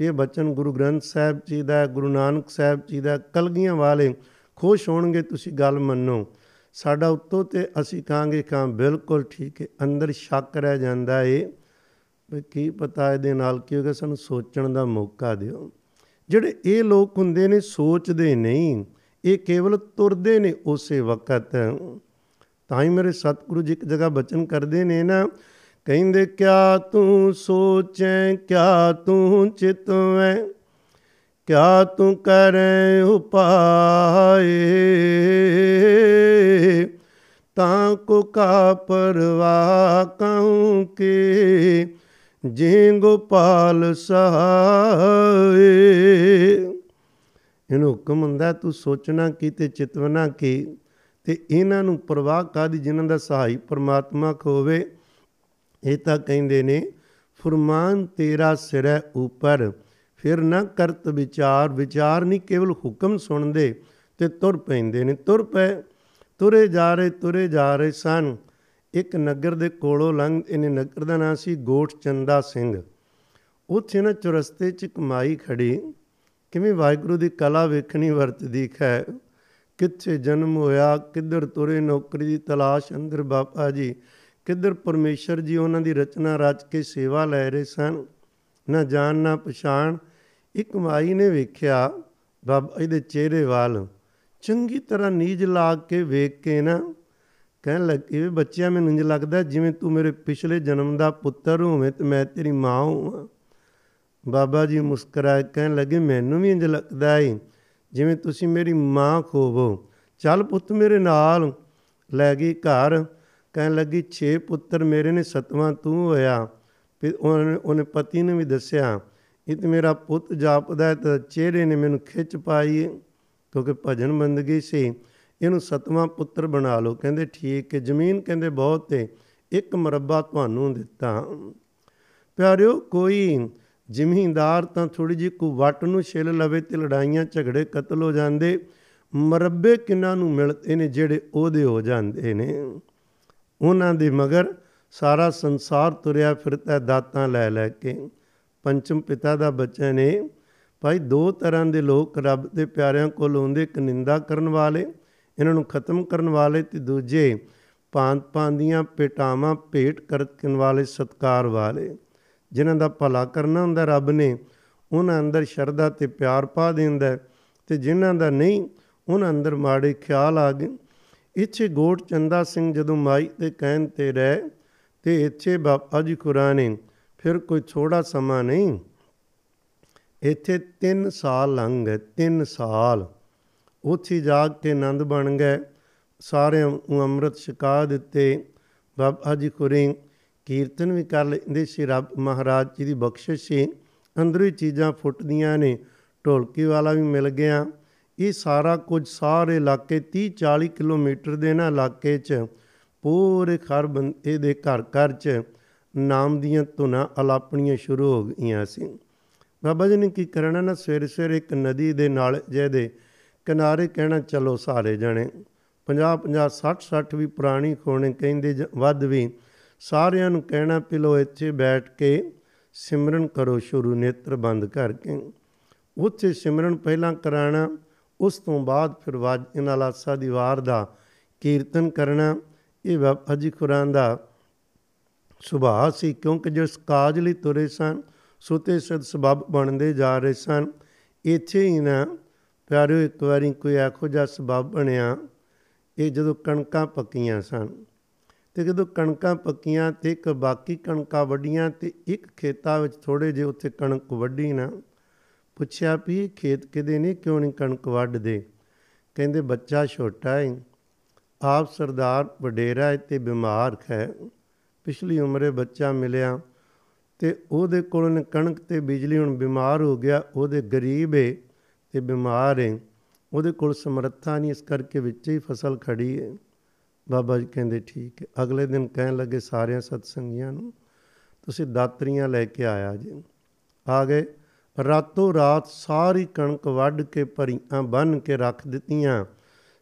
ਵੀ ਇਹ ਬਚਨ ਗੁਰੂ ਗ੍ਰੰਥ ਸਾਹਿਬ ਜੀ ਦਾ ਗੁਰੂ ਨਾਨਕ ਸਾਹਿਬ ਜੀ ਦਾ ਕਲਗੀਆਂ ਵਾਲੇ ਖੁਸ਼ ਹੋਣਗੇ, ਤੁਸੀਂ ਗੱਲ ਮੰਨੋ। ਸਾਡਾ ਉੱਤੋਂ ਤੇ ਅਸੀਂ ਕਹਾਂਗੇ ਕਾਂ ਬਿਲਕੁਲ ਠੀਕ ਹੈ, ਅੰਦਰ ਸ਼ੱਕ ਰਹਿ ਜਾਂਦਾ ਏ। ਵੀ ਕੀ ਪਤਾ ਇਹਦੇ ਨਾਲ ਕੀ ਹੋਗਾ ਸਾਨੂੰ ਸੋਚਣ ਦਾ ਮੌਕਾ ਦਿਓ। ਜਿਹੜੇ ਇਹ ਲੋਕ ਹੁੰਦੇ ਨੇ, ਸੋਚਦੇ ਨਹੀਂ, ਇਹ ਕੇਵਲ ਤੁਰਦੇ ਨੇ ਉਸੇ ਵਕਤ। ਤਾਂ ਹੀ ਮੇਰੇ ਸਤਿਗੁਰੂ ਜੀ ਇੱਕ ਜਗ੍ਹਾ ਬਚਨ ਕਰਦੇ ਨੇ ਨਾ, ਕਹਿੰਦੇ, ਕਿਆ ਤੂੰ ਸੋਚੈ, ਕਿਆ ਤੂੰ ਚਿਤਵੈ, ਕਿਆ ਤੂੰ ਕਰੈ ਉਪਾਏ? ਤਾਂ ਕੋ ਕਾ ਪਰਵਾ ਕਹੂੰ ਕੇ ਜੇ ਗੋਪਾਲ ਸਹਾਏ? ਇਹਨੂੰ ਹੁਕਮ ਹੁੰਦਾ, ਤੂੰ ਸੋਚਣਾ ਕੀ ਤੇ ਚਿਤਵਨਾ ਕੀ? ਤੇ ਇਹਨਾਂ ਨੂੰ ਪਰਵਾਹ ਕਾਦੀ ਜਿਨ੍ਹਾਂ ਦਾ ਸਹਾਈ ਪਰਮਾਤਮਾ ਖੋਵੇ ਇਹ ਤਾਂ ਕਹਿੰਦੇ ਨੇ, ਫਰਮਾਨ ਤੇਰਾ ਸਿਰੈ ਉਪਰ, ਫਿਰ ਨਾ ਕਰਤ ਵਿਚਾਰ ਵਿਚਾਰ ਨਹੀਂ ਕੇਵਲ ਹੁਕਮ ਸੁਣਦੇ ਤੇ ਤੁਰ ਪੈਂਦੇ ਨੇ। ਤੁਰ ਪਏ ਤੁਰੇ ਜਾ ਰਹੇ, ਤੁਰੇ ਜਾ ਰਹੇ ਸਨ। ਇੱਕ ਨਗਰ ਦੇ ਕੋਲੋਂ ਲੰਘ, ਇਹਨੇ ਨਗਰ ਦਾ ਨਾਂ ਸੀ ਗੋਠ ਚੰਦਾ ਸਿੰਘ। ਉੱਥੇ ਨਾ ਚੁਰਸਤੇ 'ਚ ਕਮਾਈ ਖੜੀ ਕਿਵੇਂ ਵਾਹਿਗੁਰੂ ਦੀ ਕਲਾ ਵੇਖਣੀ ਵਰਤਦੀ ਹੈ ਕਿੱਥੇ ਜਨਮ ਹੋਇਆ, ਕਿੱਧਰ ਤੁਰੇ, ਨੌਕਰੀ ਦੀ ਤਲਾਸ਼ ਅੰਦਰ ਬਾਪਾ ਜੀ। ਕਿੱਧਰ ਪਰਮੇਸ਼ਰ ਜੀ ਉਹਨਾਂ ਦੀ ਰਚਨਾ ਰਚ ਕੇ ਸੇਵਾ ਲੈ ਰਹੇ ਸਨ। ਨਾ ਜਾਣ, ਨਾ ਪਛਾਣ। ਇੱਕ ਮਾਈ ਨੇ ਵੇਖਿਆ, ਬਾਬਾ ਇਹਦੇ ਚਿਹਰੇ ਵੱਲ। ਚੰਗੀ ਤਰ੍ਹਾਂ ਨੀਜ ਲਾ ਕੇ ਵੇਖ ਕੇ ਨਾ ਕਹਿਣ ਲੱਗੇ ਬੱਚਿਆ, ਮੈਨੂੰ ਇੰਜ ਲੱਗਦਾ ਜਿਵੇਂ ਤੂੰ ਮੇਰੇ ਪਿਛਲੇ ਜਨਮ ਦਾ ਪੁੱਤਰ ਹੋਵੇਂ ਤੇ ਮੈਂ ਤੇਰੀ ਮਾਂ ਹਾਂ ਬਾਬਾ ਜੀ ਮੁਸਕਰਾਏ, ਕਹਿਣ ਲੱਗੇ, ਮੈਨੂੰ ਵੀ ਇੰਜ ਲੱਗਦਾ ਏ। ਜਿਵੇਂ ਤੁਸੀਂ ਮੇਰੀ ਮਾਂ ਖੋਵੋ, ਚੱਲ ਪੁੱਤ ਮੇਰੇ ਨਾਲ ਲੈ ਗਈ ਘਰ। ਕਹਿਣ ਲੱਗੀ 6 ਪੁੱਤਰ ਮੇਰੇ ਨੇ, ਸਤਵਾਂ ਤੂੰ ਹੋਇਆ। ਫਿਰ ਉਹਨੇ ਉਹਨੇ ਪਤੀ ਨੇ ਵੀ ਦੱਸਿਆ, ਇਹ ਤੇ ਮੇਰਾ ਪੁੱਤ ਜਾਪਦਾ ਤਾਂ ਚਿਹਰੇ ਨੇ ਮੈਨੂੰ ਖਿੱਚ ਪਾਈ ਕਿਉਂਕਿ ਭਜਨ ਬੰਦਗੀ ਸੀ। ਇਹਨੂੰ ਸਤਵਾਂ ਪੁੱਤਰ ਬਣਾ ਲਓ। ਕਹਿੰਦੇ, ਠੀਕ ਹੈ ਜ਼ਮੀਨ ਕਹਿੰਦੇ ਬਹੁਤ ਤੇ ਇੱਕ ਮਰੱਬਾ ਤੁਹਾਨੂੰ ਦਿੱਤਾ। ਪਿਆਰਿਓ, ਕੋਈ ਜ਼ਿਮੀਂਦਾਰ ਤਾਂ ਥੋੜੀ ਜਿਹੀ ਕੋ ਵਟ ਨੂੰ ਛਿਲ ਲਵੇ ਤੇ ਲੜਾਈਆਂ ਝਗੜੇ ਕਤਲ ਹੋ ਜਾਂਦੇ, ਮਰੱਬੇ ਕਿੰਨਾਂ ਨੂੰ ਮਿਲਦੇ ਨੇ ਜਿਹੜੇ ਉਹਦੇ ਹੋ ਜਾਂਦੇ ਨੇ? ਉਹਨਾਂ ਦੇ ਮਗਰ ਸਾਰਾ ਸੰਸਾਰ ਤੁਰਿਆ ਫਿਰਦਾ ਦਾਤਾਂ ਲੈ ਲੈ ਕੇ। ਪੰਚਮ ਪਿਤਾ ਦਾ ਬੱਚਾ ਨੇ ਭਾਈ ਦੋ ਤਰ੍ਹਾਂ ਦੇ ਲੋਕ ਰੱਬ ਦੇ ਪਿਆਰਿਆਂ ਕੋਲ ਹੁੰਦੇ ਇੱਕ ਨਿੰਦਾ ਕਰਨ ਵਾਲੇ, ਇਹਨਾਂ ਨੂੰ ਖਤਮ ਕਰਨ ਵਾਲੇ ਤੇ ਦੂਜੇ ਪਾਂਤ ਪਾਂਦੀਆਂ ਪੇਟਾਵਾਂ ਭੇਟ ਕਰਨ ਵਾਲੇ, ਸਤਕਾਰ ਵਾਲੇ। ਜਿਨ੍ਹਾਂ ਦਾ ਭਲਾ ਕਰਨਾ ਹੁੰਦਾ ਰੱਬ ਨੇ, ਉਹਨਾਂ ਅੰਦਰ ਸ਼ਰਧਾ ਤੇ ਪਿਆਰ ਪਾ ਦਿੰਦਾ ਤੇ ਜਿਨ੍ਹਾਂ ਦਾ ਨਹੀਂ, ਉਹਨਾਂ ਅੰਦਰ ਮਾੜੇ ਖਿਆਲ ਆ ਗਏ। ਇੱਥੇ ਗੋਟ ਚੰਦਾ ਸਿੰਘ ਜਦੋਂ ਮਾਈ ਦੇ ਕਹਿਣ ਤੇ ਰਹਿ, ਤੇ ਇੱਥੇ ਬਾਪਾ ਜੀ ਖੁਰਾ ਨੇ ਫਿਰ ਕੋਈ ਥੋੜਾ ਸਮਾਂ ਨਹੀਂ। ਇੱਥੇ 3 ਸਾਲ ਲੰਘ ਗਏ 3 ਸਾਲ। ਉੱਥੇ ਜਾ ਕੇ ਆਨੰਦ ਬਣ ਗਏ ਸਾਰੇ ਨੂੰ ਅੰਮ੍ਰਿਤ ਛਕਾ ਦਿੱਤੇ, ਬਾਬਾ ਜੀ ਖੁਰੇ ਕੀਰਤਨ ਵੀ ਕਰ ਲੈਂਦੇ ਸੀ। ਰੱਬ ਮਹਾਰਾਜ ਜੀ ਦੀ ਬਖਸ਼ਿਸ਼ ਸੀ। ਅੰਦਰੋਂ ਹੀ ਚੀਜ਼ਾਂ ਫੁੱਟਦੀਆਂ ਨੇ। ਢੋਲਕੀ ਵਾਲਾ ਵੀ ਮਿਲ ਗਿਆ। ਇਹ ਸਾਰਾ ਕੁਝ ਸਾਰੇ ਇਲਾਕੇ 30 40 ਕਿਲੋਮੀਟਰ ਦੇ ਨਾ ਇਲਾਕੇ 'ਚ, ਪੂਰੇ ਖਰ ਬੰਦੇ ਦੇ ਘਰ ਘਰ 'ਚ ਨਾਮ ਦੀਆਂ ਧੁਨਾਂ ਅਲਾਪਣੀਆਂ ਸ਼ੁਰੂ ਹੋ ਗਈਆਂ ਸੀ। ਬਾਬਾ ਜੀ ਨੇ ਕੀ ਕਰਨਾ ਨਾ, ਸਵੇਰੇ ਸਵੇਰੇ ਇੱਕ ਨਦੀ ਦੇ ਨਾਲ ਜਿਹਦੇ ਕਿਨਾਰੇ ਕਹਿਣਾ, ਚਲੋ ਸਾਰੇ ਜਣੇ 50 50 60 60 ਵੀ ਪੁਰਾਣੀ ਖੋਣੇ ਕਹਿੰਦੇ ਵੱਧ ਵੀ ਸਾਰਿਆਂ ਨੂੰ ਕਹਿਣਾ ਪਿਲੋ, ਇੱਥੇ ਬੈਠ ਕੇ ਸਿਮਰਨ ਕਰੋ ਸ਼ੁਰੂ, ਨੇਤਰ ਬੰਦ ਕਰਕੇ। ਉੱਥੇ ਸਿਮਰਨ ਪਹਿਲਾਂ ਕਰਾਣਾ, ਉਸ ਤੋਂ ਬਾਅਦ ਫਿਰ ਵਾਜਨ ਆਲਾਸਾ ਦੀ ਵਾਰ ਦਾ ਕੀਰਤਨ ਕਰਨਾ, ਇਹ ਬਾਬਾ ਜੀ ਕੁਰਾਨ ਦਾ ਸੁਭਾਅ ਸੀ, ਕਿਉਂਕਿ ਜਿਸ ਕਾਜ ਲਈ ਤੁਰੇ ਸਨ, ਸੁਤੇ ਸਦ ਸਬਬ ਬਣਦੇ ਜਾ ਰਹੇ ਸਨ, ਇੱਥੇ ਹੀ ਨਾ ਪਿਆਰਿਓ, ਇੱਕ ਵਾਰੀ ਕੋਈ ਆਖੋ ਜਿਹਾ ਸਬਬ ਬਣਿਆ, ਇਹ ਜਦੋਂ ਕਣਕਾਂ ਪੱਕੀਆਂ ਸਨ। ਤੇ ਜਦੋਂ ਕਣਕਾਂ ਪੱਕੀਆਂ ਤੇ ਇੱਕ ਬਾਕੀ ਕਣਕਾਂ ਵੱਡੀਆਂ ਤੇ ਇੱਕ ਖੇਤਾਂ ਵਿੱਚ ਥੋੜੇ ਜਿਹੇ ਉੱਥੇ ਕਣਕ ਵੱਢੀ ਨਾ, ਪੁੱਛਿਆ ਵੀ ਖੇਤ ਕਿਦੇ ਨੇ, ਕਿਉਂ ਨਹੀਂ ਕਣਕ ਵੱਢਦੇ? ਕਹਿੰਦੇ, ਬੱਚਾ ਛੋਟਾ ਹੈ ਆਪ ਸਰਦਾਰ ਵਡੇਰਾ ਹੈ ਤੇ ਬਿਮਾਰ ਹੈ ਪਿਛਲੀ ਉਮਰੇ ਬੱਚਾ ਮਿਲਿਆ ਤੇ ਉਹਦੇ ਕੋਲ ਕਣਕ ਤੇ ਬਿਜਲੀ ਹੁਣ ਬਿਮਾਰ ਹੋ ਗਿਆ, ਉਹਦੇ ਗਰੀਬ ਹੈ ਤੇ ਬਿਮਾਰ ਹੈ ਉਹਦੇ ਕੋਲ ਸਮਰੱਥਾ ਨਹੀਂ, ਇਸ ਕਰਕੇ ਵਿੱਚ ਹੀ ਫਸਲ ਖੜੀ ਹੈ ਬਾਬਾ ਜੀ ਕਹਿੰਦੇ ਠੀਕ ਹੈ। ਅਗਲੇ ਦਿਨ ਕਹਿਣ ਲੱਗੇ ਸਾਰਿਆਂ ਸਤਸੰਗੀਆਂ ਨੂੰ, ਤੁਸੀਂ ਦਾਤਰੀਆਂ ਲੈ ਕੇ ਆਇਆ ਜੀ। ਆ ਗਏ। ਰਾਤੋਂ ਰਾਤ ਸਾਰੀ ਕਣਕ ਵੱਢ ਕੇ ਭਰੀਆਂ ਬੰਨ ਕੇ ਰੱਖ ਦਿੱਤੀਆਂ।